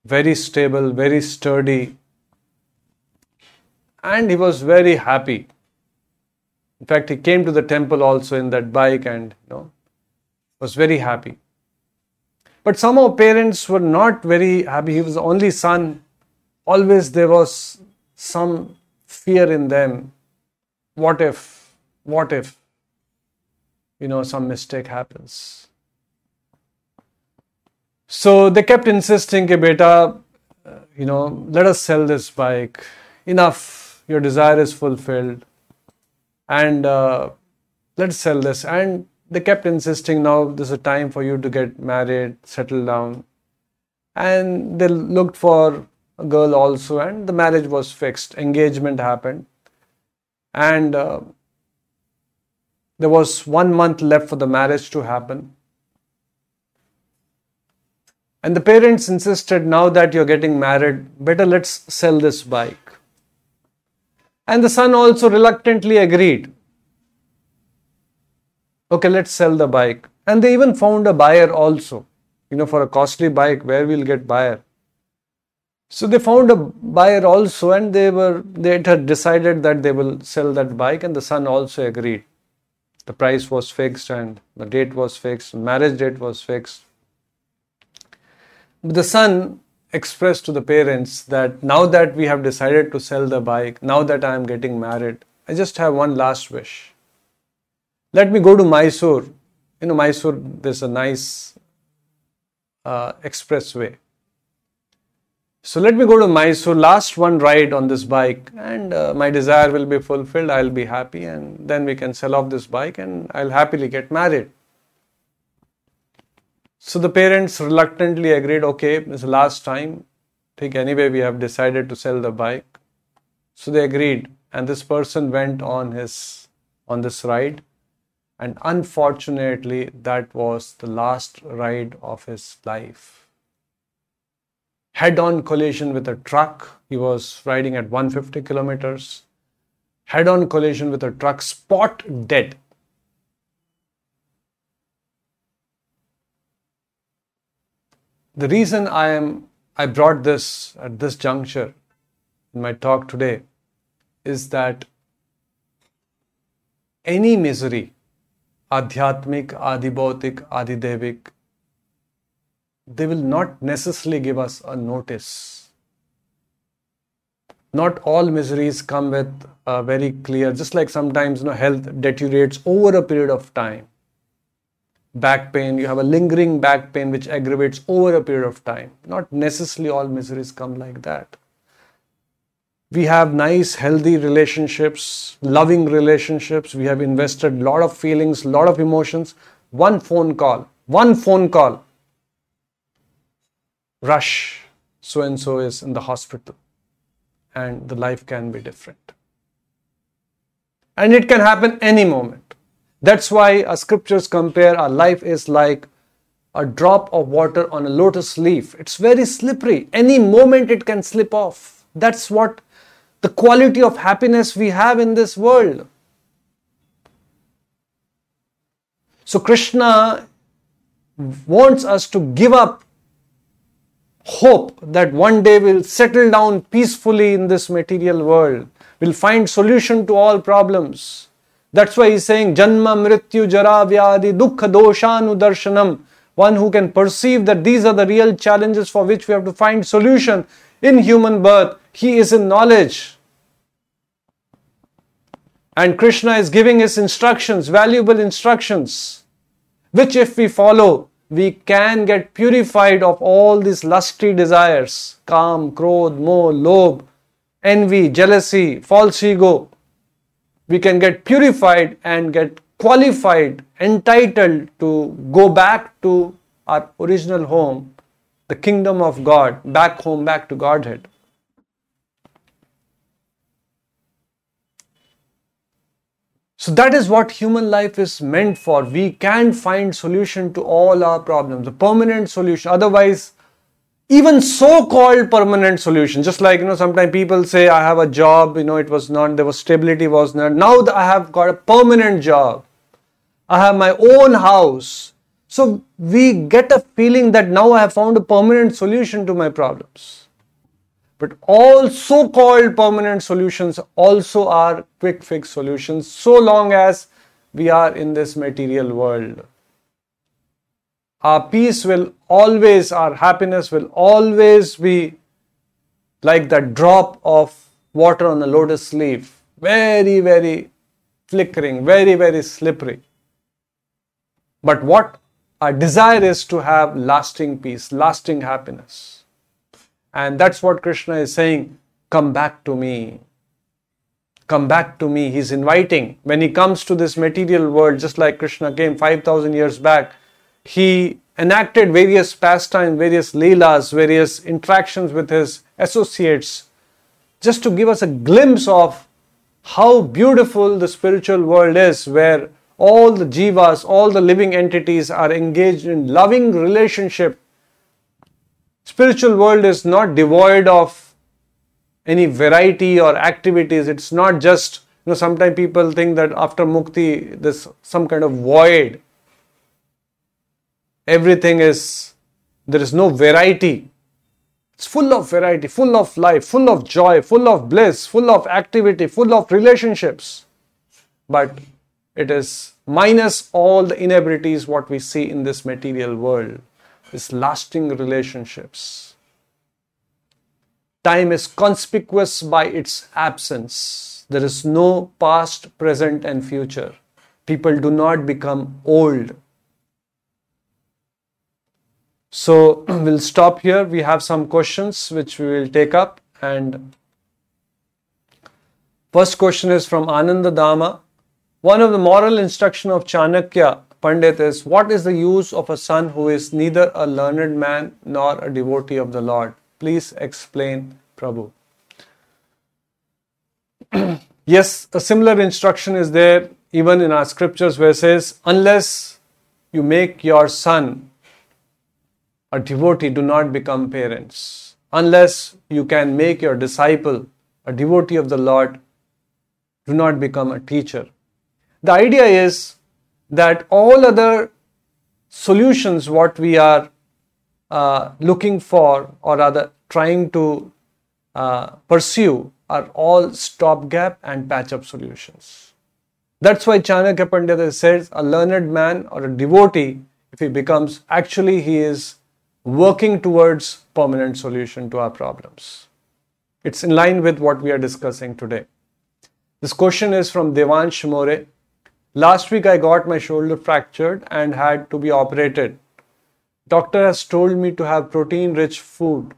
Very stable very sturdy. And he was very happy. In fact he came to the temple also in that bike and you know was very happy. But somehow parents were not very happy. He was the only son. Always there was some fear in them. What if what if you know some mistake happens? So they kept insisting ke beta uh, you know let us sell this bike. Enough. Your desire is fulfilled. And uh, let's sell this. And they kept insisting now there's a time for you to get married settle down. And they looked for girl also and the marriage was fixed engagement happened and uh, there was one month left for the marriage to happen. And the parents insisted, now that you're getting married, better let's sell this bike. And the son also reluctantly agreed. Okay, let's sell the bike. And they even found a buyer also. You know, for a costly bike, where we'll get buyer? So they found a buyer also, and they were they had decided that they will sell that bike, and the son also agreed the price was fixed and the date was fixed, marriage date was fixed. But the son expressed to the parents that now that we have decided to sell the bike, now that I am getting married, I just have one last wish. Let me go to Mysore. You know, Mysore, there's a nice uh, expressway. So let me go to Mysore, last one ride on this bike, and uh, my desire will be fulfilled. I'll be happy, and then we can sell off this bike, and I'll happily get married. So the parents reluctantly agreed, okay, it's the last time. Think anyway we have decided to sell the bike. So they agreed, and this person went on his on this ride, and unfortunately that was the last ride of his life head on collision with a truck. He was riding at 150 kilometers. Head on collision with a truck, spot dead. The reason I am I brought this at this juncture in my talk today is that any misery, adhyatmik, adibautik, adidevik, they will not necessarily give us a notice. Not all miseries come with a very clear, just like sometimes you know, health deteriorates over a period of time. Back pain, you have a lingering back pain which aggravates over a period of time. Not necessarily all miseries come like that we have nice healthy relationships loving relationships we have invested a lot of feelings a lot of emotions one phone call one phone call rush so and so is in the hospital and the life can be different. And it can happen any moment. That's why our scriptures compare our life is like a drop of water on a lotus leaf. It's very slippery. Any moment it can slip off. That's what the quality of happiness we have in this world. So, Krishna wants us to give up hope that one day we'll settle down peacefully in this material world, we'll find solution to all problems. That's why he's saying Janma Mrityu Jara Vyadhi Dukkha Doshanu Darshanam. One who can perceive that these are the real challenges for which we have to find solution in human birth. He is in knowledge. And Krishna is giving his instructions, valuable instructions, which if we follow, we can get purified of all these lusty desires Kaam, Krodh, Moh, Lobh, envy, jealousy, false ego. We can get purified and get qualified, entitled to go back to our original home, the kingdom of God, back home, back to Godhead. So that is what human life is meant for. We can find solution to all our problems, a permanent solution. Otherwise, even so-called permanent solution, just like you know, sometimes people say, "I have a job," you know, it was not there was stability was not. Now I have got a permanent job. I have my own house. So we get a feeling that now I have found a permanent solution to my problems. But all so called permanent solutions also are quick fix solutions so long as we are in this material world. Our peace will always, our happiness will always be like that drop of water on a lotus leaf. Very, very flickering, very, very slippery. But what our desire is to have lasting peace, lasting happiness. And that's what Krishna is saying come back to me. Come back to me. He's inviting. When he comes to this material world, just like Krishna came 5000 years back, he enacted various pastimes, various leelas, various interactions with his associates, just to give us a glimpse of how beautiful the spiritual world is, where all the jivas, all the living entities are engaged in loving relationship spiritual world is not devoid of any variety or activities. It's not just you know sometimes people think that after mukti there's some kind of void. Everything is there is no variety. It's full of variety full of life full of joy full of bliss full of activity full of relationships. But it is minus all the inabilities what we see in this material world is lasting relationships. Time is conspicuous by its absence. There is no past, present, and future. People do not become old. So we'll stop here. We have some questions which we will take up. And first question is from Ananda Dama. One of the moral instruction of Chanakya Pandit is what is the use of a son who is neither a learned man nor a devotee of the Lord? Please explain, Prabhu. yes, a similar instruction is there even in our scriptures where it says, unless you make your son a devotee, do not become parents. unless you can make your disciple a devotee of the Lord, do not become a teacher. The idea is that all other solutions, what we are uh, looking for or rather trying to uh, pursue, are all stopgap and patch up solutions. That's why Chanakya Pandita says a learned man or a devotee, if he becomes, actually he is working towards permanent solution to our problems. It's in line with what we are discussing today. This question is from Devansh More. Last week I got my shoulder fractured and had to be operated. Doctor has told me to have protein rich food.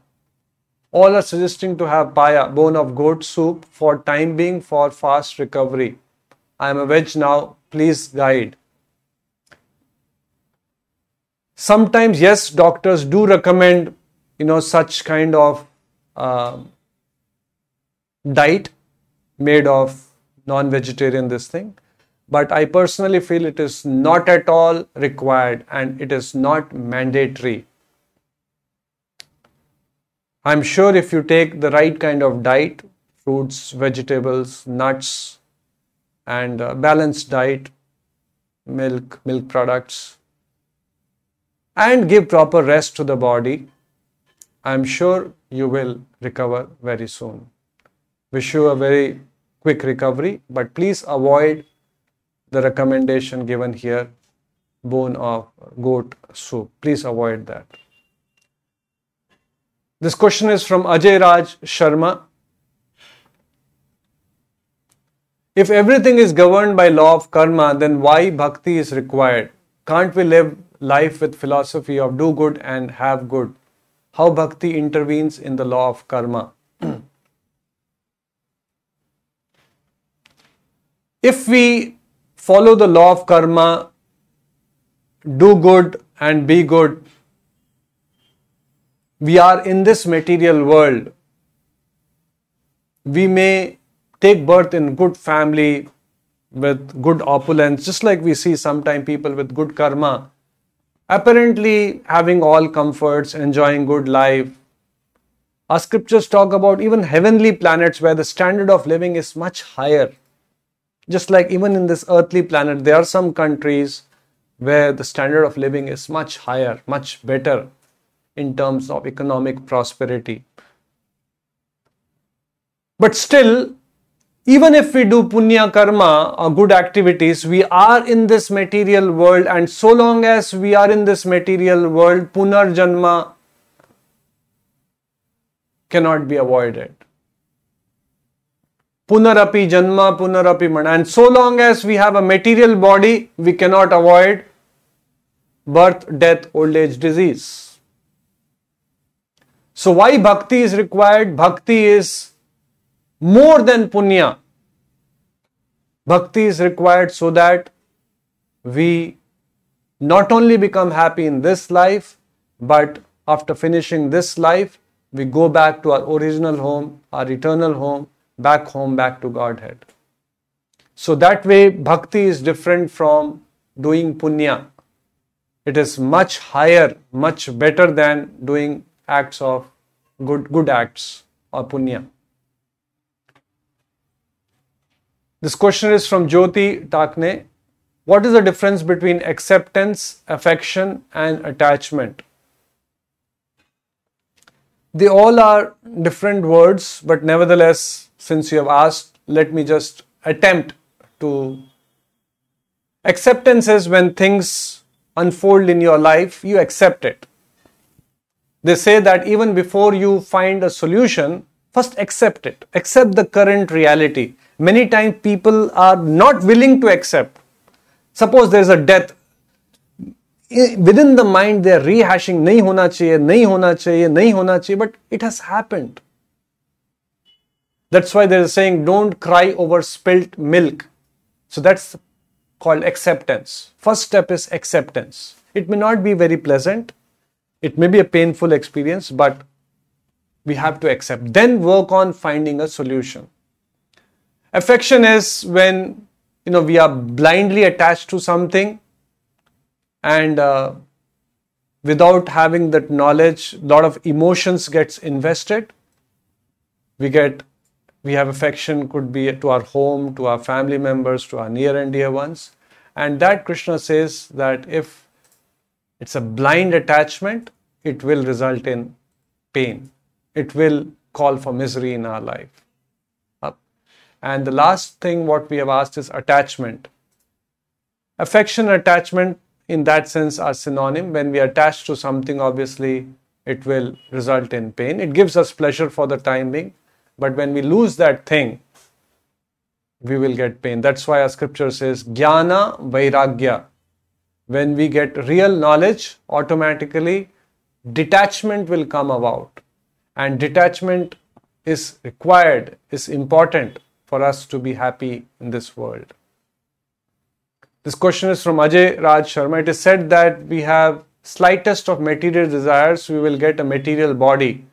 All are suggesting to have paya, bone of goat soup for time being for fast recovery. I am a veg now. Please guide. Sometimes, yes, doctors do recommend, you know, such kind of uh, diet made of non-vegetarian this thing but i personally feel it is not at all required and it is not mandatory. I'm sure if you take the right kind of diet fruits vegetables nuts and balanced diet milk milk products and give proper rest to the body i'm sure you will recover very soon. Wish you a very quick recovery, but please avoid the recommendation given here bone of goat soup. Please avoid that. This question is from Ajay Raj Sharma. If everything is governed by law of karma, then why bhakti is required? Can't we live life with philosophy of do good and have good? How bhakti intervenes in the law of karma? if we follow the law of karma, do good and be good, we are in this material world. We may take birth in good family with good opulence, just like we see sometimes people with good karma, apparently having all comforts, enjoying good life. Our scriptures talk about even heavenly planets where the standard of living is much higher just like even in this earthly planet, there are some countries where the standard of living is much higher, much better in terms of economic prosperity. But still, even if we do punya karma or good activities, we are in this material world, and so long as we are in this material world, punarjanma cannot be avoided. Punarapi Janma, Punarapi Mana. And so long as we have a material body, we cannot avoid birth, death, old age, disease. So, why bhakti is required? Bhakti is more than punya. Bhakti is required so that we not only become happy in this life, but after finishing this life, we go back to our original home, our eternal home, back home, back to Godhead. So that way, bhakti is different from doing punya. It is much higher, much better than doing acts of good, good acts or punya. This question is from Jyoti Takne. What is the difference between acceptance, affection, and attachment? They all are different words, but nevertheless, since you have asked, let me just attempt to. Acceptance is when things unfold in your life, you accept it. They say that even before you find a solution, first accept it, accept the current reality. Many times people are not willing to accept. Suppose there is a death, within the mind they are rehashing, nahi hona chahiye, nahi hona chahiye, nahi hona chahiye, but it has happened. That's why they're saying don't cry over spilt milk. So that's called acceptance. First step is acceptance. It may not be very pleasant, it may be a painful experience, but we have to accept. Then work on finding a solution. Affection is when you know we are blindly attached to something and uh, without having that knowledge a lot of emotions gets invested we get we have affection could be to our home to our family members to our near and dear ones. And that krishna says that if it's a blind attachment it will result in pain. It will call for misery in our life. And the last thing what we have asked is attachment. Affection and attachment in that sense are synonym. When we attach to something obviously it will result in pain. It gives us pleasure for the time being but when we lose that thing we will get pain that's why our scripture says jnana vairagya when we get real knowledge automatically detachment will come about and detachment is required is important for us to be happy in this world this question is from Ajay Raj Sharma. It is said that we have slightest of material desires, we will get a material body.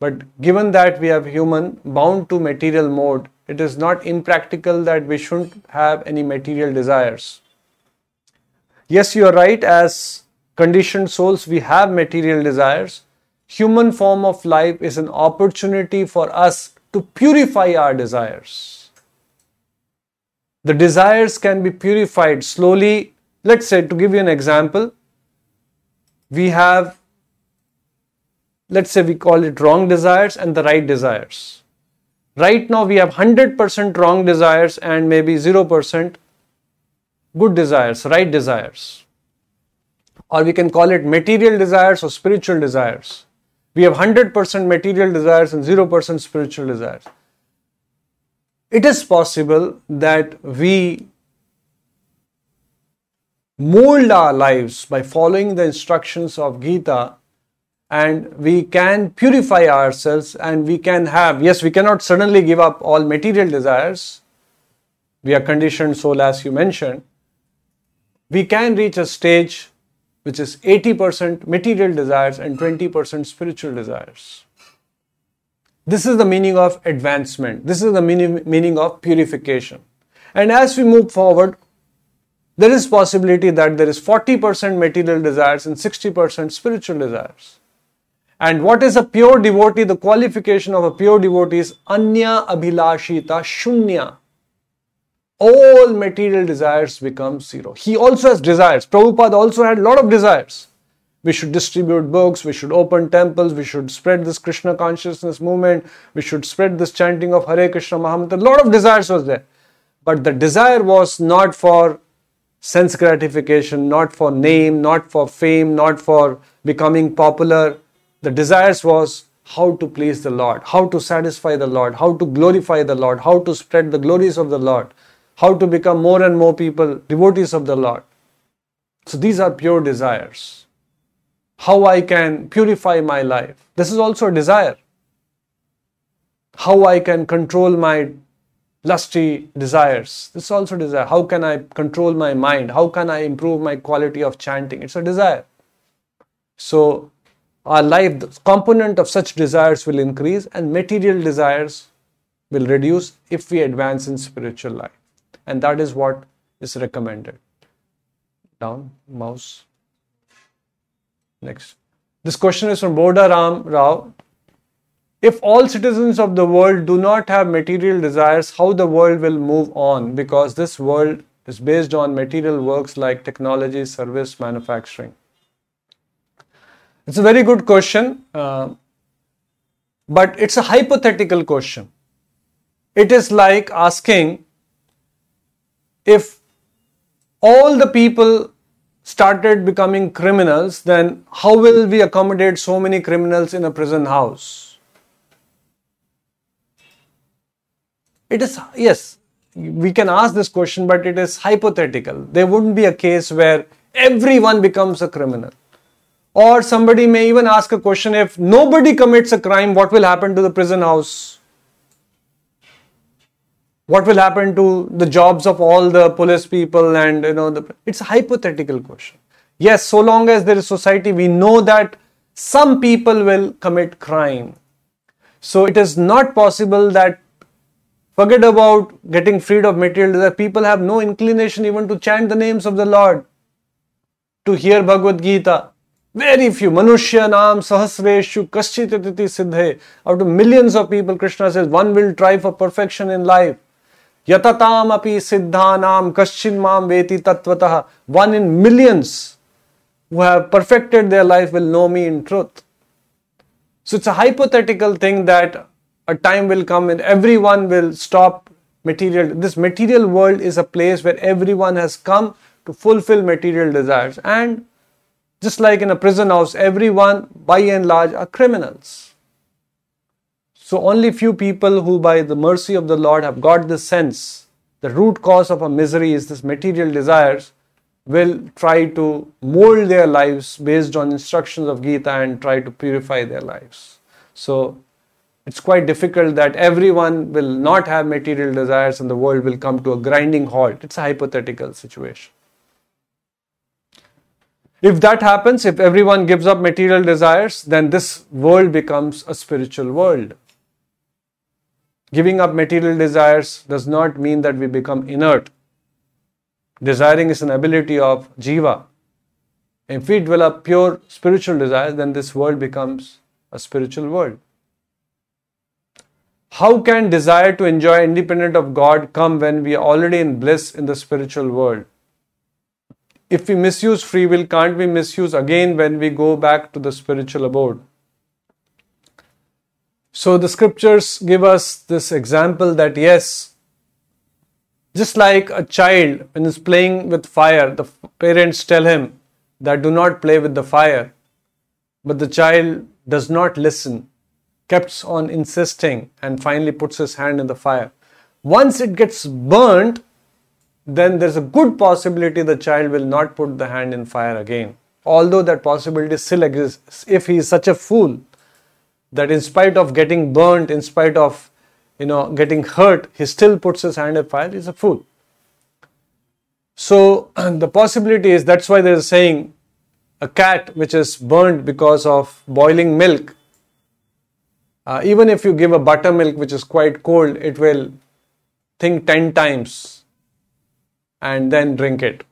But given that we have human bound to material mode, it is not impractical that we shouldn't have any material desires. Yes, you are right. As conditioned souls, we have material desires. Human form of life is an opportunity for us to purify our desires the desires can be purified slowly. Let's say, to give you an example, we have, let's say, we call it wrong desires and the right desires. Right now, we have 100% wrong desires and maybe 0% good desires, right desires. Or we can call it material desires or spiritual desires. We have 100% material desires and 0% spiritual desires it is possible that we mold our lives by following the instructions of Gita and we can purify ourselves and we can have, yes, we cannot suddenly give up all material desires. We are conditioned soul, as you mentioned. We can reach a stage which is 80% material desires and 20% spiritual desires. This is the meaning of advancement. This is the meaning, meaning of purification. And as we move forward, there is possibility that there is 40% material desires and 60% spiritual desires. And what is a pure devotee? The qualification of a pure devotee is anya abhilashita shunya. All material desires become zero. He also has desires. Prabhupada also had a lot of desires we should distribute books, we should open temples, we should spread this Krishna consciousness movement, we should spread this chanting of Hare Krishna Mahamantra. A lot of desires was there. But the desire was not for sense gratification, not for name, not for fame, not for becoming popular. The desires was how to please the Lord, how to satisfy the Lord, how to glorify the Lord, how to spread the glories of the Lord, how to become more and more people devotees of the Lord. So these are pure desires how I can purify my life. This is also a desire. How I can control my lusty desires. This is also desire. How can I control my mind? How can I improve my quality of chanting? It's a desire. So, our life, the component of such desires will increase and material desires will reduce if we advance in spiritual life. And that is what is recommended. Down, mouse. Next. This question is from Boda Ram Rao. If all citizens of the world do not have material desires, how the world will move on? Because this world is based on material works like technology, service, manufacturing. It's a very good question, uh, but it's a hypothetical question. It is like asking if all the people started becoming criminals, then how will we accommodate so many criminals in a prison house? It is, yes, we can ask this question, but it is hypothetical. There wouldn't be a case where everyone becomes a criminal. Or somebody may even ask a question if nobody commits a crime, what will happen to the prison house? what will happen to the jobs of all the police people and you know the, it's a hypothetical question. Yes so long as there is society we know that some people will commit crime. So it is not possible that forget about getting freed of material desire people have no inclination even to chant the names of the lord to hear bhagavad gita Very few. Manushyanam sahasreshu kaschitati siddhe. Out of millions of people, Krishna says, one will try for perfection in life. Yatatam api siddhanam kaschin mam veti tatvatah. One in millions who have perfected their life will know me in truth. So it's a hypothetical thing that a time will come when everyone will stop material. This material world is a place where everyone has come to fulfill material desires. And just like in a prison house, everyone by and large are criminals. So only few people who by the mercy of the Lord have got this sense, the root cause of our misery is this material desires, will try to mold their lives based on instructions of Gita and try to purify their lives. So it's quite difficult that everyone will not have material desires and the world will come to a grinding halt. It's a hypothetical situation. If that happens, if everyone gives up material desires, then this world becomes a spiritual world. Giving up material desires does not mean that we become inert. Desiring is an ability of jiva. If we develop pure spiritual desires, then this world becomes a spiritual world. How can desire to enjoy independent of God come when we are already in bliss in the spiritual world? If we misuse free will, can't we misuse again when we go back to the spiritual abode? So the scriptures give us this example that yes, just like a child when he's playing with fire, the parents tell him that do not play with the fire, but the child does not listen, keeps on insisting, and finally puts his hand in the fire. Once it gets burnt, then there's a good possibility the child will not put the hand in fire again. Although that possibility still exists if he is such a fool that in spite of getting burnt, in spite of you know getting hurt, he still puts his hand in fire, he's a fool. So the possibility is that's why there's a saying a cat which is burnt because of boiling milk. Uh, even if you give a buttermilk which is quite cold, it will think 10 times and then drink it.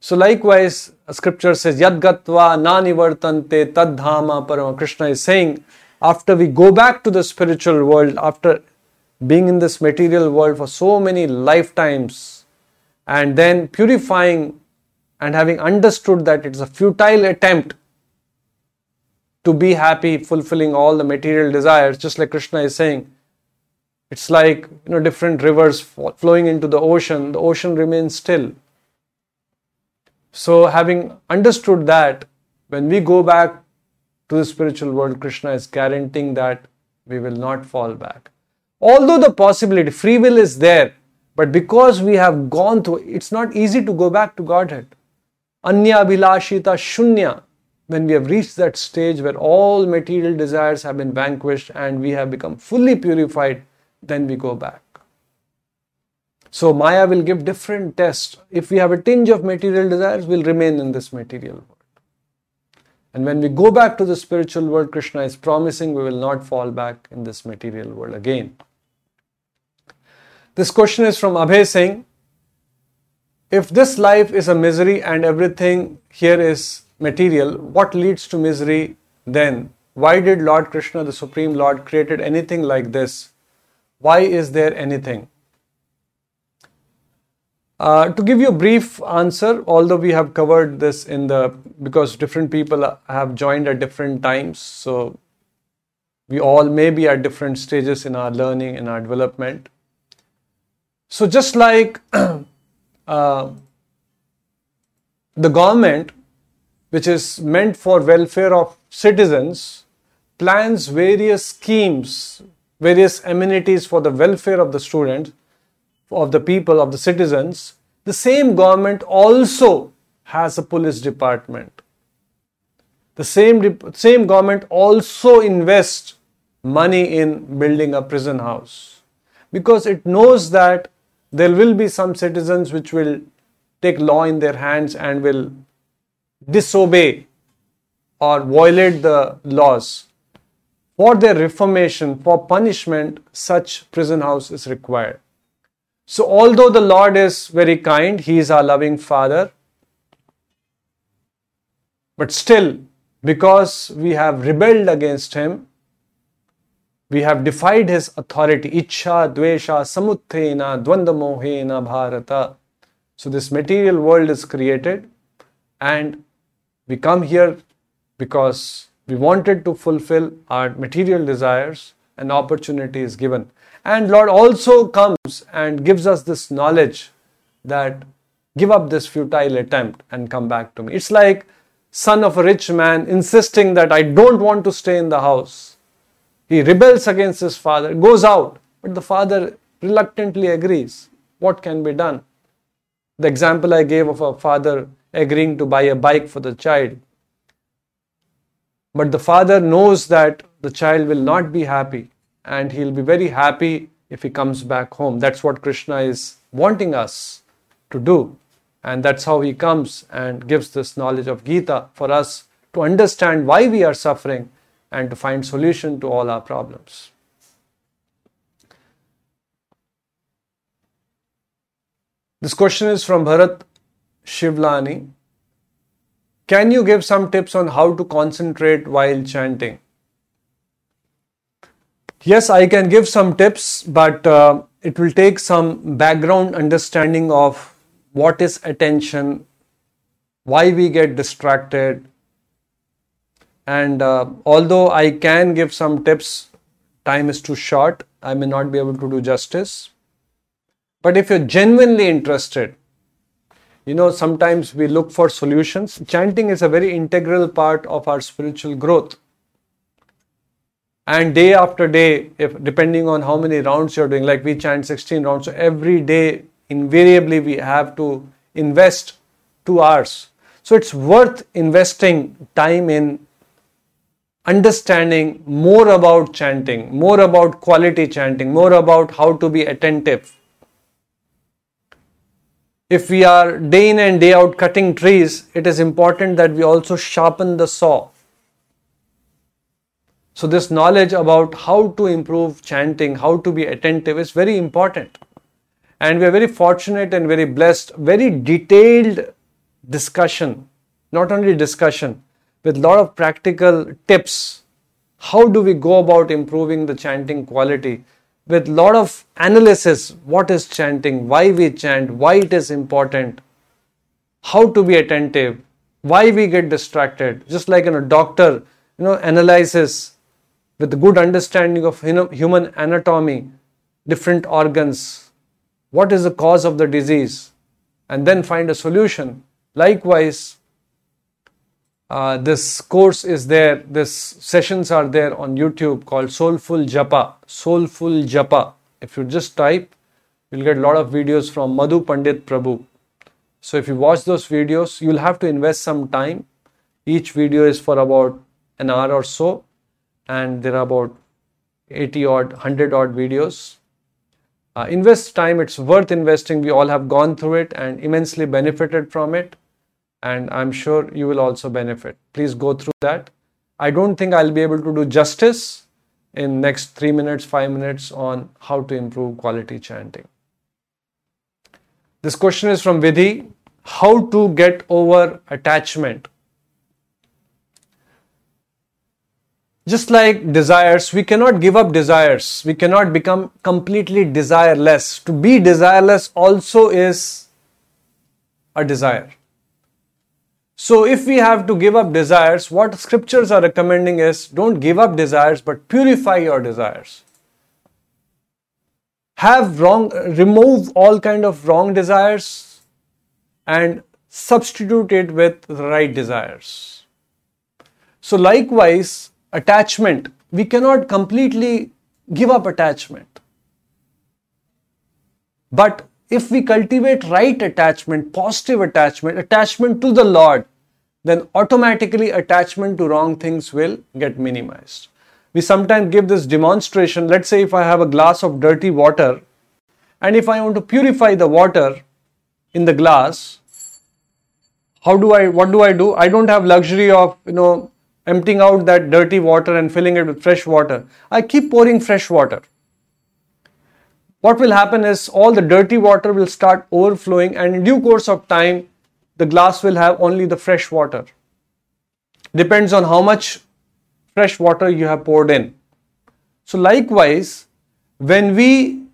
So likewise, scripture says, Yad gatva nanivartante tadhama parama. Krishna is saying, after we go back to the spiritual world, after being in this material world for so many lifetimes, and then purifying and having understood that it's a futile attempt to be happy, fulfilling all the material desires, just like Krishna is saying, it's like you know different rivers flowing into the ocean. The ocean remains still. So, having understood that, when we go back to the spiritual world, Krishna is guaranteeing that we will not fall back. Although the possibility, free will is there, but because we have gone through, it's not easy to go back to Godhead. Anyabhilashita Shunya, when we have reached that stage where all material desires have been vanquished and we have become fully purified, then we go back. So Maya will give different tests. If we have a tinge of material desires, we'll remain in this material world. And when we go back to the spiritual world, Krishna is promising we will not fall back in this material world again. This question is from Abhay Singh. If this life is a misery and everything here is material, what leads to misery then? Why did Lord Krishna, the Supreme Lord, created anything like this? Why is there anything? Uh, to give you a brief answer, although we have covered this in the because different people have joined at different times, so we all may be at different stages in our learning in our development. So just like uh, the government, which is meant for welfare of citizens, plans various schemes various amenities for the welfare of the student, of the people, of the citizens, the same government also has a police department. The same, same government also invests money in building a prison house because it knows that there will be some citizens which will take law in their hands and will disobey or violate the laws for their reformation, for punishment, such prison house is required. So, although the Lord is very kind, He is our loving Father, but still, because we have rebelled against him, we have defied his authority. Ichha, dvesha, samuthena, dvandamohena, bharata. So this material world is created and we come here because we wanted to fulfill our material desires and opportunity is given. And Lord also comes and gives us this knowledge that give up this futile attempt and come back to me. It's like son of a rich man insisting that I don't want to stay in the house. He rebels against his father, goes out, but the father reluctantly agrees. What can be done? The example I gave of a father agreeing to buy a bike for the child. But the father knows that the child will not be happy and he'll be very happy if he comes back home. That's what Krishna is wanting us to do. And that's how he comes and gives this knowledge of Gita for us to understand why we are suffering and to find solution to all our problems. This question is from Bharat Shivlani. Can you give some tips on how to concentrate while chanting? Yes, I can give some tips, but uh, it will take some background understanding of what is attention, why we get distracted. And uh, although I can give some tips, time is too short, I may not be able to do justice. But if you're genuinely interested, you know, sometimes we look for solutions. Chanting is a very integral part of our spiritual growth. And day after day, if depending on how many rounds you're doing, like we chant 16 rounds, so every day, invariably, we have to invest two hours. So it's worth investing time in understanding more about chanting, more about quality chanting, more about how to be attentive if we are day in and day out cutting trees, it is important that we also sharpen the saw. So, this knowledge about how to improve chanting, how to be attentive is very important. And we are very fortunate and very blessed, very detailed discussion, not only discussion, with a lot of practical tips. How do we go about improving the chanting quality? With lot of analysis what is chanting why we chant why it is important how to be attentive why we get distracted. Just like know, a doctor you know analyzes with good understanding of you know, human anatomy different organs what is the cause of the disease and then find a solution. Likewise uh, this course is there, this sessions are there on YouTube called Soulful Japa. Soulful Japa. If you just type, you'll get a lot of videos from Madhu Pandit Prabhu. So if you watch those videos, you'll have to invest some time. Each video is for about an hour or so, and there are about 80 odd, 100 odd videos. Uh, invest time, it's worth investing. We all have gone through it and immensely benefited from it and I'm sure you will also benefit. Please go through that. I don't think I'll be able to do justice in next 3 minutes 5 minutes on how to improve quality chanting. This question is from Vidhi how to get over attachment. Just like desires, we cannot give up desires. We cannot become completely desireless. To be desireless also is a desire. So, if we have to give up desires, what scriptures are recommending is don't give up desires but purify your desires. Have wrong, remove all kind of wrong desires and substitute it with right desires. So, likewise, attachment, we cannot completely give up attachment. But if we cultivate right attachment, positive attachment, attachment to the Lord, then automatically attachment to wrong things will get minimized. We sometimes give this demonstration. Let's say if I have a glass of dirty water and if I want to purify the water in the glass, how do I, what do I do? I don't have luxury of, you know, emptying out that dirty water and filling it with fresh water. I keep pouring fresh water what will happen is all the dirty water will start overflowing and in due course of time the glass will have only the fresh water depends on how much fresh water you have poured in. So, likewise, when we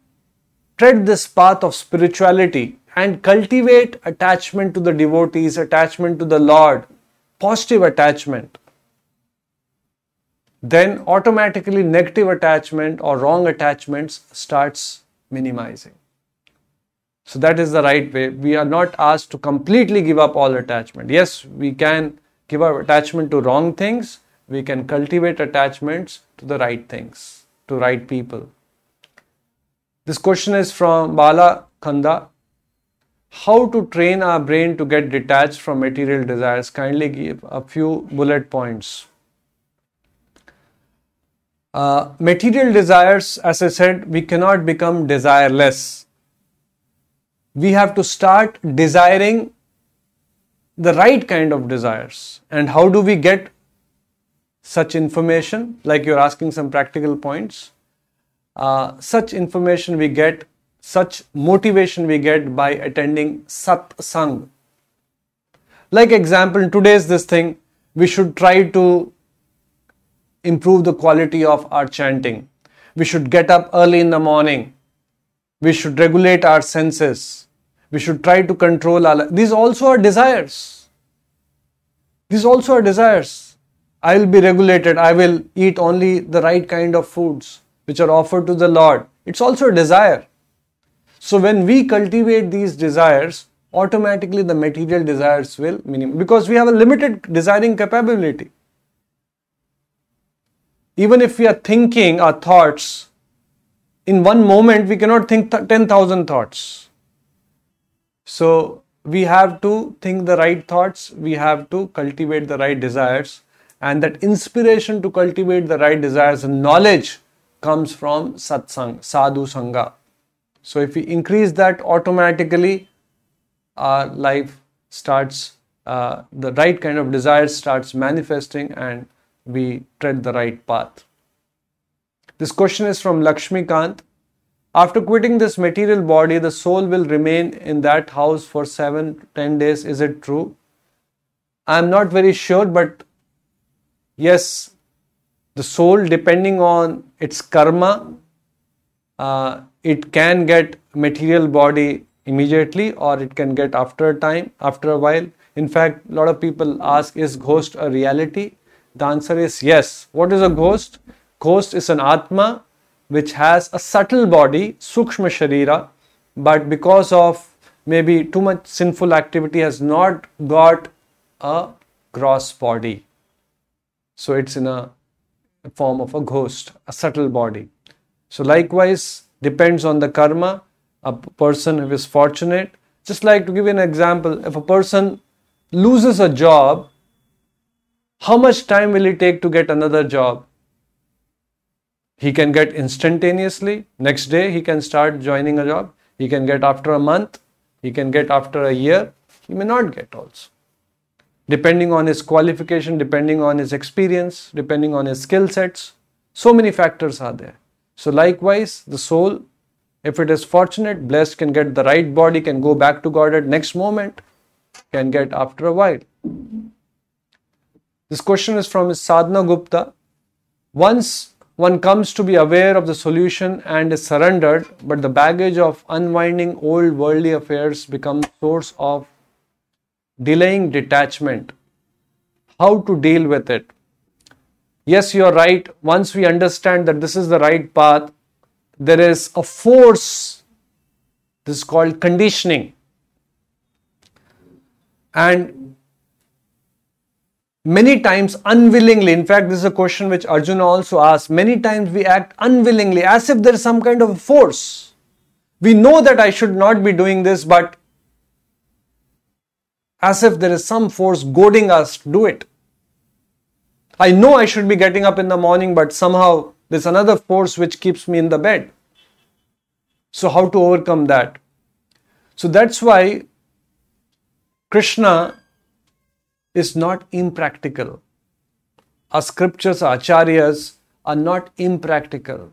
tread this path of spirituality and cultivate attachment to the devotees, attachment to the Lord, positive attachment, then automatically negative attachment or wrong attachments starts minimizing. So that is the right way. We are not asked to completely give up all attachment. Yes, we can give up attachment to wrong things. We can cultivate attachments to the right things, to right people. This question is from Bala Khanda. How to train our brain to get detached from material desires? Kindly give a few bullet points. Uh, material desires, as I said, we cannot become desireless. We have to start desiring the right kind of desires. And how do we get such information? Like you're asking some practical points. Uh, such information we get, such motivation we get by attending Sat satsang. Like example, today's this thing, we should try to improve the quality of our chanting. We should get up early in the morning. We should regulate our senses. We should try to control our. These also are desires. These also are desires. I will be regulated. I will eat only the right kind of foods which are offered to the Lord. It's also a desire. So when we cultivate these desires, automatically the material desires will minimum because we have a limited desiring capability even if we are thinking our thoughts, in one moment we cannot think 10,000 thoughts. So we have to think the right thoughts, we have to cultivate the right desires, and that inspiration to cultivate the right desires and knowledge comes from satsang, sadhu sangha. So if we increase that automatically, our life starts, uh, the right kind of desires starts manifesting and we tread the right path. This question is from Lakshmi Kant. After quitting this material body, the soul will remain in that house for seven, ten days. Is it true? I am not very sure, but yes, the soul, depending on its karma, uh, it can get material body immediately or it can get after a time, after a while. In fact, a lot of people ask, is ghost a reality? The answer is yes. What is a ghost? Ghost is an Atma which has a subtle body, Sukshma Sharira, but because of maybe too much sinful activity has not got a gross body. So it's in a form of a ghost, a subtle body. So likewise, depends on the karma, a person who is fortunate. Just like to give you an example, if a person loses a job how much time will it take to get another job? He can get instantaneously. Next day, he can start joining a job. He can get after a month. He can get after a year. He may not get also. Depending on his qualification, depending on his experience, depending on his skill sets. So many factors are there. So, likewise, the soul, if it is fortunate, blessed, can get the right body, can go back to God at next moment, can get after a while. This question is from Sadhana Gupta. Once one comes to be aware of the solution and is surrendered, but the baggage of unwinding old worldly affairs becomes source of delaying detachment. How to deal with it? Yes, you are right. Once we understand that this is the right path, there is a force. This is called conditioning. And many times unwillingly. In fact this is a question which arjuna also asked. Many times we act unwillingly as if there is some kind of force. We know that i should not be doing this but as if there is some force goading us to do it. I know i should be getting up in the morning but somehow there's another force which keeps me in the bed. So how to overcome that? So that's why krishna is not impractical. Our scriptures, our acharyas are not impractical.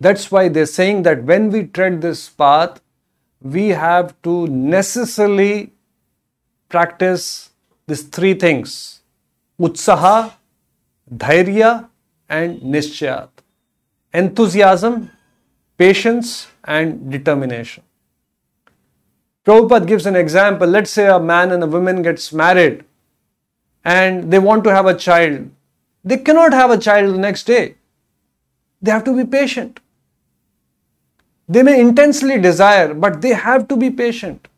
That's why they're saying that when we tread this path, we have to necessarily practice these three things utsaha, dhairya, and nischayat. Enthusiasm, patience, and determination. Prabhupada gives an example. Let's say a man and a woman gets married and they want to have a child. They cannot have a child the next day. They have to be patient. They may intensely desire, but they have to be patient.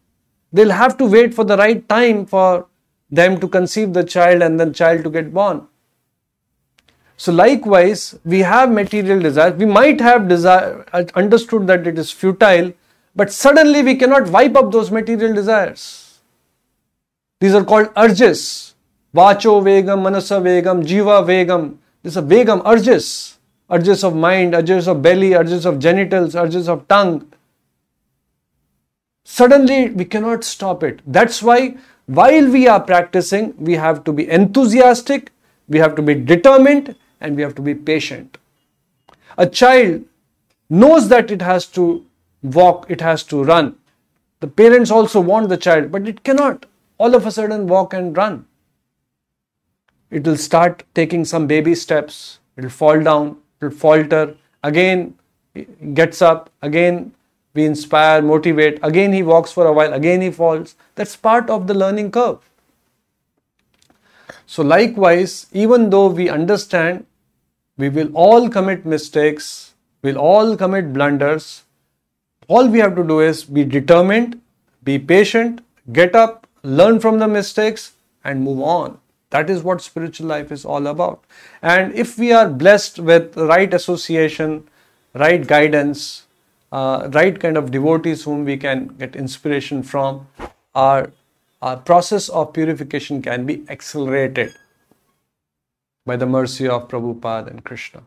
They'll have to wait for the right time for them to conceive the child and then child to get born. So likewise, we have material desires. We might have desire, uh, understood that it is futile, but suddenly we cannot wipe up those material desires. These are called urges. Vacho vegam, manasa vegam, jihva vegam. These are vegam, urges. Urges of mind, urges of belly, urges of genitals, urges of tongue. Suddenly we cannot stop it. That's why while we are practicing, we have to be enthusiastic, we have to be determined, and we have to be patient. A child knows that it has to walk, it has to run. The parents also want the child, but it cannot all of a sudden walk and run. It will start taking some baby steps, it will fall down, it will falter, again gets up, again we inspire, motivate, again he walks for a while, again he falls. That's part of the learning curve. So, likewise, even though we understand we will all commit mistakes, we'll all commit blunders, all we have to do is be determined, be patient, get up, learn from the mistakes, and move on. That is what spiritual life is all about. And if we are blessed with right association, right guidance, uh, right kind of devotees whom we can get inspiration from, our, our process of purification can be accelerated by the mercy of Prabhupada and Krishna.